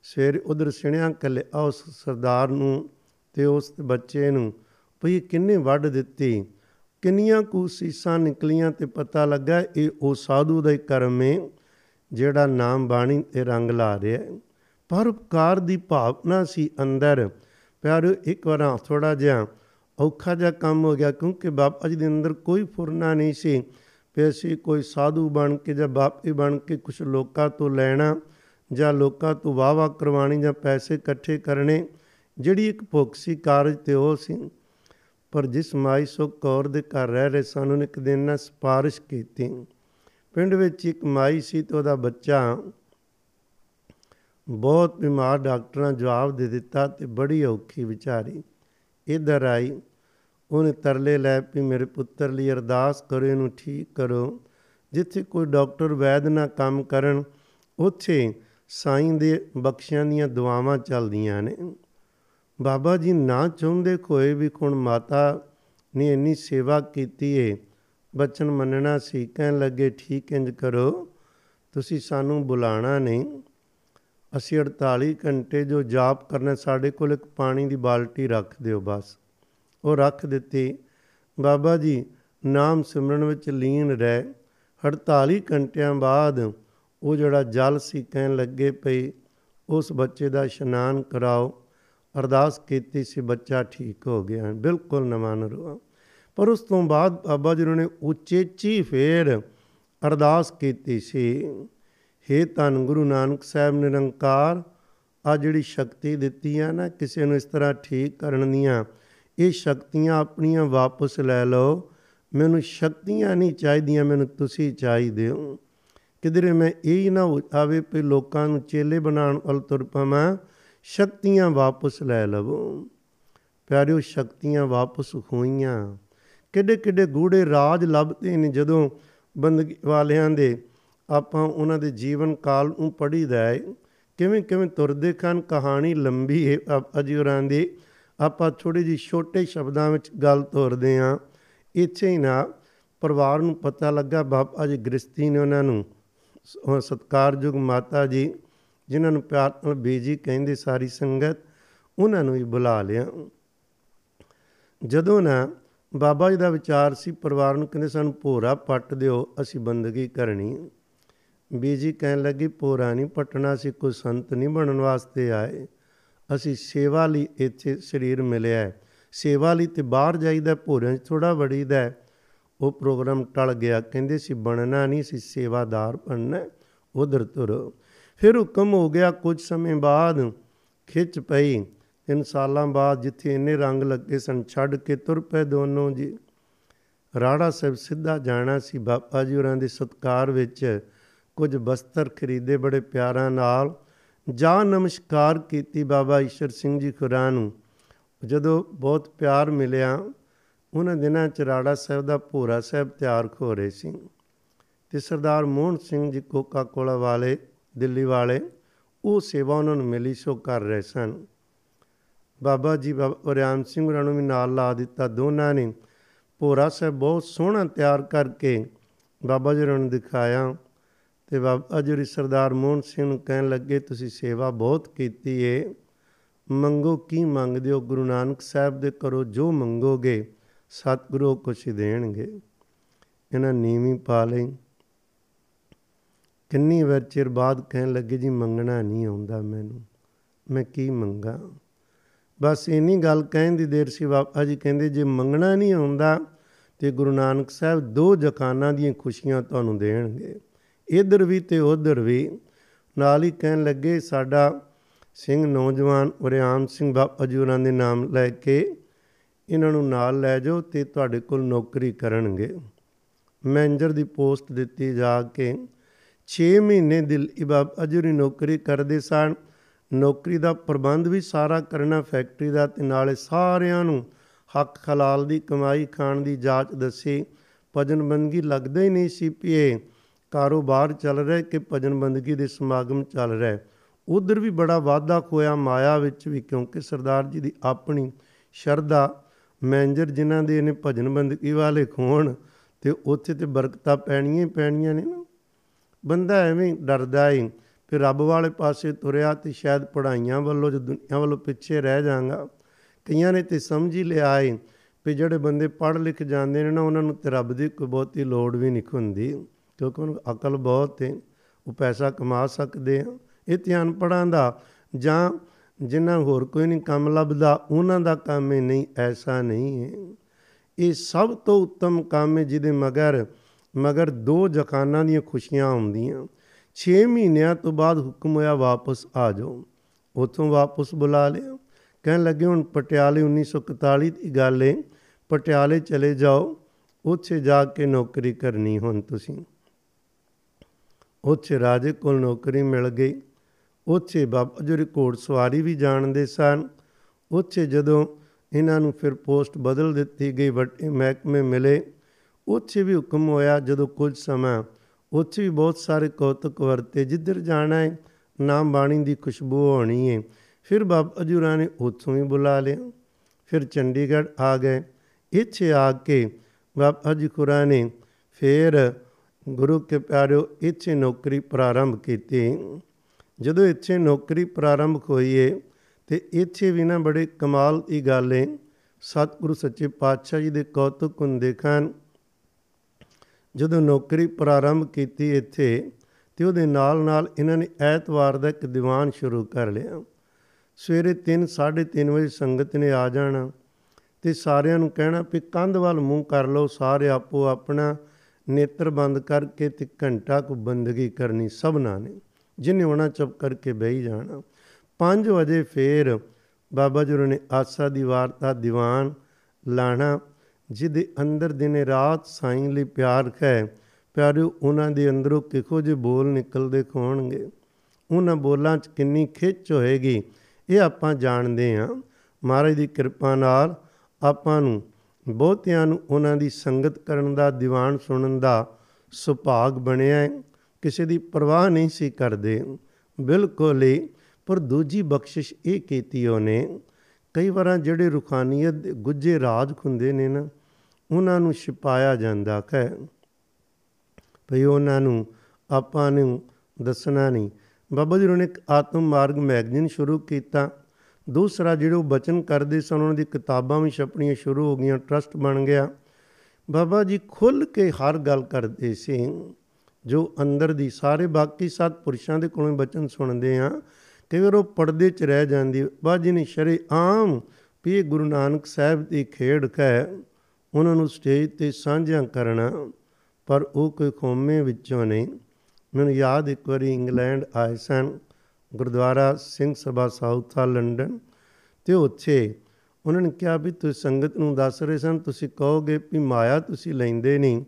ਸਵੇਰ ਉਧਰ ਸਿਣਿਆ ਕੱਲੇ ਉਸ ਸਰਦਾਰ ਨੂੰ ਤੇ ਉਸ ਬੱਚੇ ਨੂੰ, ਭਈ ਕਿੰਨੇ ਵੱਢ ਦਿੱਤੀ? ਕਿੰਨੀਆਂ ਕੁ ਸੀਸਾਂ ਨਿਕਲੀਆਂ ਤੇ ਪਤਾ ਲੱਗਾ ਇਹ ਉਹ ਸਾਧੂ ਦਾ ਹੀ ਕਰਮ ਹੈ ਜਿਹੜਾ ਨਾਮ ਬਾਣੀ ਤੇ ਰੰਗ ਲਾ ਰਿਹਾ ਹੈ ਪਰ ਉਪਕਾਰ ਦੀ ਭਾਵਨਾ ਸੀ ਅੰਦਰ। ਪਿਆਰੋ ਇੱਕ ਵਾਰ ਥੋੜਾ ਜਿਹਾ ਔਖਾ ਜਿਹਾ ਕੰਮ ਹੋ ਗਿਆ, ਕਿਉਂਕਿ ਬਾਬਾ ਜੀ ਦੇ ਅੰਦਰ ਕੋਈ ਫੁਰਨਾ ਨਹੀਂ ਸੀ। ਵੀ ਅਸੀਂ ਕੋਈ ਸਾਧੂ ਬਣ ਕੇ ਜਾਂ ਬਾਪੀ ਬਣ ਕੇ ਕੁਝ ਲੋਕਾਂ ਤੋਂ ਲੈਣਾ ਜਾਂ ਲੋਕਾਂ ਤੋਂ ਵਾਵਾ ਕਰਵਾਣੀ ਜਾਂ ਪੈਸੇ ਇਕੱਠੇ ਕਰਨੇ, ਜਿਹੜੀ ਇੱਕ ਭੁੱਖ ਸੀ, ਕਾਰਜ ਤੇ ਉਹ ਸੀ। ਪਰ ਜਿਸ ਮਾਈ ਸੋ ਕੌਰ ਦੇ ਘਰ ਰਹਿ ਰਹੇ ਸਨ, ਉਹਨੇ ਇੱਕ ਦਿਨ ਨਾ ਸਪਾਰਿਸ਼ ਕੀਤੀ। ਪਿੰਡ ਵਿੱਚ ਇੱਕ ਮਾਈ ਸੀ ਤੇ ਉਹਦਾ ਬੱਚਾ ਬਹੁਤ ਬਿਮਾਰ ਡਾਕਟਰਾਂ ਜਵਾਬ ਦੇ ਦਿੱਤਾ ਤੇ ਬੜੀ ਔਖੀ ਵਿਚਾਰੀ। ਇਧਰ ਆਈ, ਉਹਨੇ ਤਰਲੇ ਲੈ ਵੀ ਮੇਰੇ ਪੁੱਤਰ ਲਈ ਅਰਦਾਸ ਕਰੋ, ਇਹਨੂੰ ਠੀਕ ਕਰੋ। ਜਿੱਥੇ ਕੋਈ ਡਾਕਟਰ ਵੈਦ ਨਾ ਕੰਮ ਕਰਨ, ਉੱਥੇ ਸਾਈਂ ਦੇ ਬਖਸ਼ਿਆਂ ਦੀਆਂ ਦੁਆਵਾਂ ਚੱਲਦੀਆਂ ਨੇ। ਬਾਬਾ ਜੀ ਨਾ ਚਾਹੁੰਦੇ ਕੋਈ ਵੀ ਕੋਣ ਮਾਤਾ ਨੇ ਇੰਨੀ ਸੇਵਾ ਕੀਤੀ ਏ। ਬਚਨ ਮੰਨਣਾ ਸੀ, ਕਹਿਣ ਲੱਗੇ, ਠੀਕ ਇੰਜ ਕਰੋ, ਤੁਸੀਂ ਸਾਨੂੰ ਬੁਲਾਣਾ ਨਹੀਂ। ਅਸੀਂ 48 ਘੰਟੇ ਜੋ ਜਾਪ ਕਰਨਾ, ਸਾਡੇ ਕੋਲ ਇੱਕ ਪਾਣੀ ਦੀ ਬਾਲਟੀ ਰੱਖ ਦਿਓ ਬਸ। ਉਹ ਰੱਖ ਦਿੱਤੀ। ਬਾਬਾ ਜੀ, ਨਾਮ ਸਿਮਰਨ ਵਿੱਚ ਲੀਨ ਰਹਿ। 48 ਘੰਟਿਆਂ ਬਾਅਦ ਉਹ ਜਿਹੜਾ ਜਲ ਸੀ ਕਹਿਣ ਲੱਗੇ ਪਈ, ਉਸ ਬੱਚੇ ਦਾ ਇਸ਼ਨਾਨ ਕਰਾਓ। ਅਰਦਾਸ ਕੀਤੀ ਸੀ, ਬੱਚਾ ਠੀਕ ਹੋ ਗਿਆ। ਬਿਲਕੁਲ ਨਵਾਂ ਨਰਵਾ ਪਰ ਉਸ ਤੋਂ ਬਾਅਦ ਬਾਬਾ ਜੀ ਨੇ ਉਚੇਚੀ ਫੇਰ ਅਰਦਾਸ ਕੀਤੀ ਸੀ। हे ਧੰਨ ਗੁਰੂ ਨਾਨਕ ਸਾਹਿਬ ਨਿਰੰਕਾਰ ਆ ਜਿਹੜੀ ਸ਼ਕਤੀ ਦਿੱਤੀ ਆ ਨਾ, ਕਿਸੇ ਨੂੰ ਇਸ ਤਰ੍ਹਾਂ ਠੀਕ ਕਰਨ ਦੀਆਂ, ਇਹ ਸ਼ਕਤੀਆਂ ਆਪਣੀਆਂ ਵਾਪਸ ਲੈ ਲਓ। ਮੈਨੂੰ ਸ਼ਕਤੀਆਂ ਨਹੀਂ ਚਾਹੀਦੀਆਂ, ਮੈਨੂੰ ਤੁਸੀਂ ਚਾਹੀਦੇ ਹੋ। ਕਿਧਰੇ ਮੈਂ ਇਹ ਨਾ ਆਵੇ ਪਈ ਲੋਕਾਂ ਨੂੰ ਚੇਲੇ ਬਣਾਉਣ ਵੱਲ ਤੁਰ ਪਵਾਂ, ਸ਼ਕਤੀਆਂ ਵਾਪਸ ਲੈ ਲਵੋ। ਪਿਆਰਿਓ, ਸ਼ਕਤੀਆਂ ਵਾਪਸ ਹੋਈਆਂ। ਕਿੱਡੇ ਕਿੱਡੇ ਗੂੜੇ ਰਾਜ ਲੱਭਦੇ ਨੇ ਜਦੋਂ ਬੰਦਗੀ ਵਾਲਿਆਂ ਦੇ ਆਪਾਂ ਉਹਨਾਂ ਦੇ ਜੀਵਨ ਕਾਲ ਨੂੰ ਪੜੀਦਾ ਹੈ ਕਿਵੇਂ ਕਿਵੇਂ ਤੁਰਦੇ ਕਨ ਕਹਾਣੀ ਲੰਬੀ ਹੈ ਅਜੂਰਾਂ ਦੀ ਆਪਾਂ ਥੋੜੀ ਜੀ ਛੋਟੇ ਸ਼ਬਦਾਂ ਵਿੱਚ ਗੱਲ ਤੋਰਦੇ ਆ। ਇੱਥੇ ਹੀ ਨਾ ਪਰਿਵਾਰ ਨੂੰ ਪਤਾ ਲੱਗਾ ਬਾਬਾ ਜੀ ਗ੍ਰਸਤੀ ਨੇ ਉਹਨਾਂ ਨੂੰ ਸਤਕਾਰਯੋਗ ਮਾਤਾ ਜੀ, ਜਿਨ੍ਹਾਂ ਨੂੰ ਪਿਆਰ ਨਾਲ ਬੀਜੀ ਕਹਿੰਦੇ ਸਾਰੀ ਸੰਗਤ, ਉਹਨਾਂ ਨੂੰ ਵੀ ਬੁਲਾ ਲਿਆ। ਜਦੋਂ ਨਾ ਬਾਬਾ ਜੀ ਦਾ ਵਿਚਾਰ ਸੀ, ਪਰਿਵਾਰ ਨੂੰ ਕਹਿੰਦੇ ਸਾਨੂੰ ਭੋਰਾ ਪੱਟ ਦਿਓ, ਅਸੀਂ ਬੰਦਗੀ ਕਰਨੀ। ਬੀਜੀ ਕਹਿਣ ਲੱਗੀ ਭੋਰਾ ਨਹੀਂ ਪਟਣਾ ਸੀ ਕੋਈ ਸੰਤ ਨਹੀਂ ਬਣਨ ਵਾਸਤੇ ਆਏ। ਅਸੀਂ ਸੇਵਾ ਲਈ ਇੱਥੇ ਸਰੀਰ ਮਿਲਿਆ ਹੈ। ਸੇਵਾ ਲਈ ਤੇ ਬਾਹਰ ਜਾਈਦਾ ਭੋਰਿਆਂ 'ਚ ਥੋੜਾ ਵੜੀਦਾ ਉਹ ਪ੍ਰੋਗਰਾਮ ਟਲ ਗਿਆ। ਕਹਿੰਦੇ ਸੀ ਬਣਨਾ ਨਹੀਂ ਸੀ ਸੇਵਾਦਾਰ ਬਣਨਾ ਉਧਰ ਤੁਰੋ। ਫਿਰ ਹੁਕਮ ਹੋ ਗਿਆ ਕੁਝ ਸਮੇਂ ਬਾਅਦ ਖਿੱਚ ਪਈ। ਤਿੰਨ ਸਾਲਾਂ ਬਾਅਦ ਜਿੱਥੇ ਇੰਨੇ ਰੰਗ ਲੱਗੇ ਸਨ, ਛੱਡ ਕੇ ਤੁਰ ਪਏ ਦੋਨੋਂ ਜੀ। ਰਾੜਾ ਸਾਹਿਬ ਸਿੱਧਾ ਜਾਣਾ ਸੀ ਬਾਬਾ ਜੀ ਹੋਰਾਂ ਦੇ ਸਤਕਾਰ ਵਿੱਚ। ਕੁਝ ਬਸਤਰ ਖਰੀਦੇ ਬੜੇ ਪਿਆਰਾਂ ਨਾਲ। ਜਾ ਨਮਸਕਾਰ ਕੀਤੀ ਬਾਬਾ ਈਸ਼ਰ ਸਿੰਘ ਜੀ ਖੁਰਾ ਨੂੰ। ਜਦੋਂ ਬਹੁਤ ਪਿਆਰ ਮਿਲਿਆ, ਉਹਨਾਂ ਦਿਨਾਂ ਚ ਰਾੜਾ ਸਾਹਿਬ ਦਾ ਭੋਰਾ ਸਾਹਿਬ ਤਿਆਰ ਹੋ ਰਹੇ ਸੀ। ਤੇ ਸਰਦਾਰ ਮੋਹਨ ਸਿੰਘ ਜੀ ਕੋਕਾ ਕੋਲਾ ਵਾਲੇ, ਦਿੱਲੀ ਵਾਲੇ, ਉਹ ਸੇਵਾ ਉਹਨਾਂ ਨੂੰ ਮਿਲੀ, ਸੋ ਕਰ ਰਹੇ ਸਨ। ਬਾਬਾ ਜੀ ਬਾਬਾ ਰਿਆਮ ਸਿੰਘ ਹੋਰਾਂ ਨੂੰ ਵੀ ਨਾਲ ਲਾ ਦਿੱਤਾ ਦੋਨਾਂ ਨੇ। ਭੋਰਾ ਸਾਹਿਬ ਬਹੁਤ ਸੋਹਣਾ ਤਿਆਰ ਕਰਕੇ ਬਾਬਾ ਜੀ ਹੋਰਾਂ ਨੂੰ ਦਿਖਾਇਆ। ਤੇ ਬਾਬਾ ਜੀ ਸਰਦਾਰ ਮੋਹਨ ਸਿੰਘ ਨੂੰ ਕਹਿਣ ਲੱਗੇ, ਤੁਸੀਂ ਸੇਵਾ ਬਹੁਤ ਕੀਤੀ ਏ। ਮੰਗੋ ਕੀ ਮੰਗਦੇ ਹੋ? ਗੁਰੂ ਨਾਨਕ ਸਾਹਿਬ ਦੇ ਕਰੋ ਜੋ ਮੰਗੋਗੇ, ਸਤਿਗੁਰੂ ਕੁਛ ਦੇਣਗੇ। ਇਹਨਾਂ ਨੀਵੀਂ ਪਾ ਲਈ। ਕਿੰਨੀ ਵਾਰ ਚਿਰ ਬਾਅਦ ਕਹਿਣ ਲੱਗੇ, ਜੀ ਮੰਗਣਾ ਨਹੀਂ ਆਉਂਦਾ ਮੈਨੂੰ। ਮੈਂ ਕੀ ਮੰਗਾ? ਬਸ ਇਨੀ ਗੱਲ ਕਹਿਣ ਦੀ ਦੇਰ ਸੀ, ਬਾਬਾ ਜੀ ਕਹਿੰਦੇ, ਜੇ ਮੰਗਣਾ ਨਹੀਂ ਆਉਂਦਾ ਤੇ ਗੁਰੂ ਨਾਨਕ ਸਾਹਿਬ ਦੋ ਜਕਾਨਾਂ ਦੀਆਂ ਖੁਸ਼ੀਆਂ ਤੁਹਾਨੂੰ ਦੇਣਗੇ। ਇਧਰ ਵੀ ਤੇ ਉਧਰ ਵੀ ਨਾਲ ਹੀ ਕਹਿਣ ਲੱਗੇ, ਸਾਡਾ ਸਿੰਘ ਨੌਜਵਾਨ ਉਰਿਆਮ ਸਿੰਘ ਬਾਬਾ ਜੀ ਉਹਨਾਂ ਦੇ ਨਾਮ ਲੈ ਕੇ ਇਹਨਾਂ ਨੂੰ ਨਾਲ ਲੈ ਜਾਓ ਤੇ ਤੁਹਾਡੇ ਕੋਲ ਨੌਕਰੀ ਕਰਨਗੇ। ਮੈਨੇਜਰ ਦੀ ਪੋਸਟ ਦਿੱਤੀ ਜਾ ਕੇ 6 ਮਹੀਨੇ ਦਿਲ ਇਬਾਬ ਅਜਰੀ ਨੌਕਰੀ ਕਰਦੇ ਸਨ। ਨੌਕਰੀ ਦਾ ਪ੍ਰਬੰਧ ਵੀ ਸਾਰਾ ਕਰਨਾ ਫੈਕਟਰੀ ਦਾ ਤੇ ਨਾਲੇ ਸਾਰਿਆਂ ਨੂੰ ਹੱਕ ਖਲਾਲ ਦੀ ਕਮਾਈ ਖਾਣ ਦੀ ਜਾਂਚ ਦੱਸੀ। ਭਜਨ ਬੰਦਗੀ ਲੱਗਦਾ ਹੀ ਨਹੀਂ ਸੀ ਪੀਏ ਕਾਰੋਬਾਰ ਚੱਲ ਰਿਹਾ ਕਿ ਭਜਨ ਬੰਦਗੀ ਦੇ ਸਮਾਗਮ ਚੱਲ ਰਿਹਾ ਉਧਰ ਵੀ ਬੜਾ ਵਾਧਾ ਹੋਇਆ ਮਾਇਆ ਵਿੱਚ ਵੀ, ਕਿਉਂਕਿ ਸਰਦਾਰ ਜੀ ਦੀ ਆਪਣੀ ਸ਼ਰਧਾ, ਮੈਨੇਜਰ ਜਿਨ੍ਹਾਂ ਦੇ ਨੇ ਭਜਨ ਬੰਦਗੀ ਵਾਲੇ ਖੋਣ ਤੇ ਉੱਥੇ ਤੇ ਬਰਕਤਾਂ ਪੈਣੀਆਂ ਹੀ ਪੈਣੀਆਂ ਨੇ ਨਾ। ਬੰਦਾ ਐਵੇਂ ਡਰਦਾ ਏ, ਫਿਰ ਰੱਬ ਵਾਲੇ ਪਾਸੇ ਤੁਰਿਆ ਤੇ ਸ਼ਾਇਦ ਪੜਾਈਆਂ ਵੱਲੋਂ ਜੋ ਦੁਨੀਆ ਵੱਲੋਂ ਪਿੱਛੇ ਰਹਿ ਜਾਗਾ ਕਈਆਂ ਨੇ ਤੇ ਸਮਝ ਹੀ ਲਿਆ ਏ ਵੀ ਜਿਹੜੇ ਬੰਦੇ ਪੜ੍ਹ ਲਿਖ ਜਾਂਦੇ ਨੇ ਨਾ, ਉਹਨਾਂ ਨੂੰ ਤੇ ਰੱਬ ਦੀ ਕੋਈ ਬਹੁਤੀ ਲੋੜ ਵੀ ਨਹੀਂ ਹੁੰਦੀ। ਕਿਉਂਕਿ ਉਹਨਾਂ ਨੂੰ ਅਕਲ ਬਹੁਤ ਹੈ ਉਹ ਪੈਸਾ ਕਮਾ ਸਕਦੇ ਆ। ਇਹ ਧਿਆਨ ਪੜਾਂ ਦਾ ਜਾਂ ਜਿਨ੍ਹਾਂ ਹੋਰ ਕੋਈ ਨਹੀਂ ਕੰਮ ਲੱਭਦਾ, ਉਹਨਾਂ ਦਾ ਕੰਮ ਹੀ ਨਹੀਂ, ਐਸਾ ਨਹੀਂ ਹੈ ਇਹ ਸਭ ਤੋਂ ਉੱਤਮ ਕੰਮ ਹੈ ਜਿਹਦੇ ਮਗਰ ਮਗਰ ਦੋ ਜਕਾਨਾਂ ਦੀਆਂ ਖੁਸ਼ੀਆਂ ਆਉਂਦੀਆਂ 6 ਮਹੀਨਿਆਂ ਤੋਂ ਬਾਅਦ ਹੁਕਮ ਹੋਇਆ ਵਾਪਸ ਆ ਜਾਓ। ਉਥੋਂ ਵਾਪਸ ਬੁਲਾ ਲਿਆ। ਕਹਿਣ ਲੱਗੇ, ਹੁਣ ਪਟਿਆਲੇ 1941 ਦੀ ਗੱਲ ਹੈ ਪਟਿਆਲੇ ਚਲੇ ਜਾਓ। ਉੱਥੇ ਜਾ ਕੇ ਨੌਕਰੀ ਕਰਨੀ ਹੁਣ ਤੁਸੀਂ। ਉੱਥੇ ਰਾਜੇ ਕੋਲ ਨੌਕਰੀ ਮਿਲ ਗਈ। ਉੱਥੇ ਬਾਬਾ ਜੀ ਘੋੜ ਸਵਾਰੀ ਵੀ ਜਾਣਦੇ ਸਨ। ਉੱਥੇ ਜਦੋਂ ਇਹਨਾਂ ਨੂੰ ਫਿਰ ਪੋਸਟ ਬਦਲ ਦਿੱਤੀ ਗਈ, ਵੱਡੇ ਮਹਿਕਮੇ ਮਿਲੇ। ਉੱਥੇ ਵੀ ਹੁਕਮ ਹੋਇਆ ਜਦੋਂ ਕੁਝ ਸਮਾਂ ਉੱਥੇ ਵੀ ਬਹੁਤ ਸਾਰੇ ਕੌਤਕ ਵਰਤੇ, ਜਿੱਧਰ ਜਾਣਾ ਹੈ ਨਾਮ ਬਾਣੀ ਦੀ ਖੁਸ਼ਬੂ ਹੋਣੀ ਹੈ ਫਿਰ ਬਾਬਾ ਜੁਰਾ ਨੇ ਉੱਥੋਂ ਵੀ ਬੁਲਾ ਲਿਆ। ਫਿਰ ਚੰਡੀਗੜ੍ਹ ਆ ਗਏ। ਇੱਥੇ ਆ ਕੇ ਬਾਬਾ ਜੀ ਖੁਰਾ ਨੇ ਫਿਰ ਗੁਰੂ ਕੇ ਪਿਆਰਿਓ, ਇੱਥੇ ਨੌਕਰੀ ਪ੍ਰਾਰੰਭ ਕੀਤੀ। ਜਦੋਂ ਇੱਥੇ ਨੌਕਰੀ ਪ੍ਰਾਰੰਭ ਹੋਈ ਏ ਤੇ ਇੱਥੇ ਵੀ ਨਾ ਬੜੇ ਕਮਾਲ ਦੀ ਗੱਲ ਏ। ਸਤਿਗੁਰੂ ਸੱਚੇ ਪਾਤਸ਼ਾਹ ਜੀ ਦੇ ਕੌਤਕ ਹੁੰਦੇ ਖਾਨ। ਜਦੋਂ ਨੌਕਰੀ ਪ੍ਰਾਰੰਭ ਕੀਤੀ ਇੱਥੇ, ਤੇ ਉਹਦੇ ਨਾਲ ਨਾਲ ਇਹਨਾਂ ਨੇ ਐਤਵਾਰ ਦਾ ਇੱਕ ਦੀਵਾਨ ਸ਼ੁਰੂ ਕਰ ਲਿਆ। ਸਵੇਰੇ 3 3:30 ਵਜੇ ਸੰਗਤ ਨੇ ਆ ਜਾਣਾ, ਤੇ ਸਾਰਿਆਂ ਨੂੰ ਕਹਿਣਾ ਵੀ ਕੰਧ ਵੱਲ ਮੂੰਹ ਕਰ ਲਓ, ਸਾਰੇ ਆਪੋ ਆਪਣਾ ਨੇਤਰ ਬੰਦ ਕਰਕੇ ਤੇ ਘੰਟਾ ਕੋ ਬੰਦਗੀ ਕਰਨੀ ਸਭਨਾ ਨੇ। ਜਿਨੇ ਹੋਣਾ ਚੁੱਪ ਕਰਕੇ ਬਹਿ ਜਾਣਾ। 5 ਵਜੇ ਫੇਰ ਬਾਬਾ ਜੀ ਨੇ ਆਸਾ ਦੀ ਵਾਰਤਾ ਦੀਵਾਨ ਲਾਣਾ, ਜਿਹਦੇ ਅੰਦਰ ਦਿਨੇ ਰਾਤ ਸਾਈਂ ਲਈ ਪਿਆਰ ਹੈ, ਪਿਆਰਿਓ ਉਹਨਾਂ ਦੇ ਅੰਦਰੋਂ ਕਿਹੋ ਜਿਹੇ ਬੋਲ ਨਿਕਲਦੇ ਖੋਣਗੇ। ਉਹਨਾਂ ਬੋਲਾਂ 'ਚ ਕਿੰਨੀ ਖਿੱਚ ਹੋਏਗੀ, ਇਹ ਆਪਾਂ ਜਾਣਦੇ ਹਾਂ। ਮਹਾਰਾਜ ਦੀ ਕਿਰਪਾ ਨਾਲ ਆਪਾਂ ਨੂੰ ਬਹੁਤਿਆਂ ਨੂੰ ਉਹਨਾਂ ਦੀ ਸੰਗਤ ਕਰਨ ਦਾ, ਦੀਵਾਨ ਸੁਣਨ ਦਾ ਸੁਭਾਗ ਬਣਿਆ ਹੈ। ਕਿਸੇ ਦੀ ਪਰਵਾਹ ਨਹੀਂ ਸੀ ਕਰਦੇ। ਬਿਲਕੁਲ ਹੀ, ਪਰ ਦੂਜੀ ਬਖਸ਼ਿਸ਼ ਇਹ ਕੀਤੀ ਉਹਨੇ, ਕਈ ਵਾਰਾਂ ਜਿਹੜੇ ਰੂਖਾਨੀਅਤ ਦੇ ਗੁੱਜੇ ਰਾਜ ਹੁੰਦੇ ਨੇ ਨਾ, ਉਹਨਾਂ ਨੂੰ ਛਿਪਾਇਆ ਜਾਂਦਾ ਹੈ ਭਈ ਉਹਨਾਂ ਨੂੰ ਆਪਾਂ ਨੂੰ ਦੱਸਣਾ ਨਹੀਂ। ਬਾਬਾ ਜੀ ਨੇ ਇੱਕ ਆਤਮ ਮਾਰਗ ਮੈਗਜ਼ੀਨ ਸ਼ੁਰੂ ਕੀਤਾ। ਦੂਸਰਾ, ਜਿਹੜੇ ਉਹ ਬਚਨ ਕਰਦੇ ਸਨ, ਉਹਨਾਂ ਦੀ ਕਿਤਾਬਾਂ ਵੀ ਛਪਣੀਆਂ ਸ਼ੁਰੂ ਹੋ ਗਈਆਂ ਟਰਸਟ ਬਣ ਗਿਆ। ਬਾਬਾ ਜੀ ਖੁੱਲ ਕੇ ਹਰ ਗੱਲ ਕਰਦੇ ਸੀ, ਜੋ ਅੰਦਰ ਦੀ ਸਾਰੇ ਬਾਕੀ ਸਤ ਪੁਰਸ਼ਾਂ ਦੇ ਕੋਲੋਂ ਬਚਨ ਸੁਣਦੇ ਆ ਕਈ ਵਾਰ ਉਹ ਪਰਦੇ 'ਚ ਰਹਿ ਜਾਂਦੀ। ਬਾਜੀ ਨੇ ਸ਼ਰੇ ਆਮ ਵੀ ਗੁਰੂ ਨਾਨਕ ਸਾਹਿਬ ਦੀ ਖੇਡ ਹੈ ਉਹਨਾਂ ਨੂੰ ਸਟੇਜ ਤੇ ਸਾਂਝਾ ਕਰਨਾ, ਪਰ ਉਹ ਕੋਈ ਖੋਮੇ ਵਿੱਚੋਂ ਨਹੀਂ। ਮੈਨੂੰ ਯਾਦ ਇੱਕ ਵਾਰੀ ਇੰਗਲੈਂਡ ਆਏ ਸਨ ਗੁਰਦੁਆਰਾ ਸਿੰਘ ਸਭਾ ਸਾਊਥਾ ਲੰਡਨ ਤੇ ਉੱਥੇ ਉਹਨਾਂ ਨੇ ਕਿਹਾ ਵੀ ਤੁਸੀਂ ਸੰਗਤ ਨੂੰ ਦੱਸ ਰਹੇ ਸਨ, ਤੁਸੀਂ ਕਹੋਗੇ ਵੀ ਮਾਇਆ ਤੁਸੀਂ ਲੈਂਦੇ ਨਹੀਂ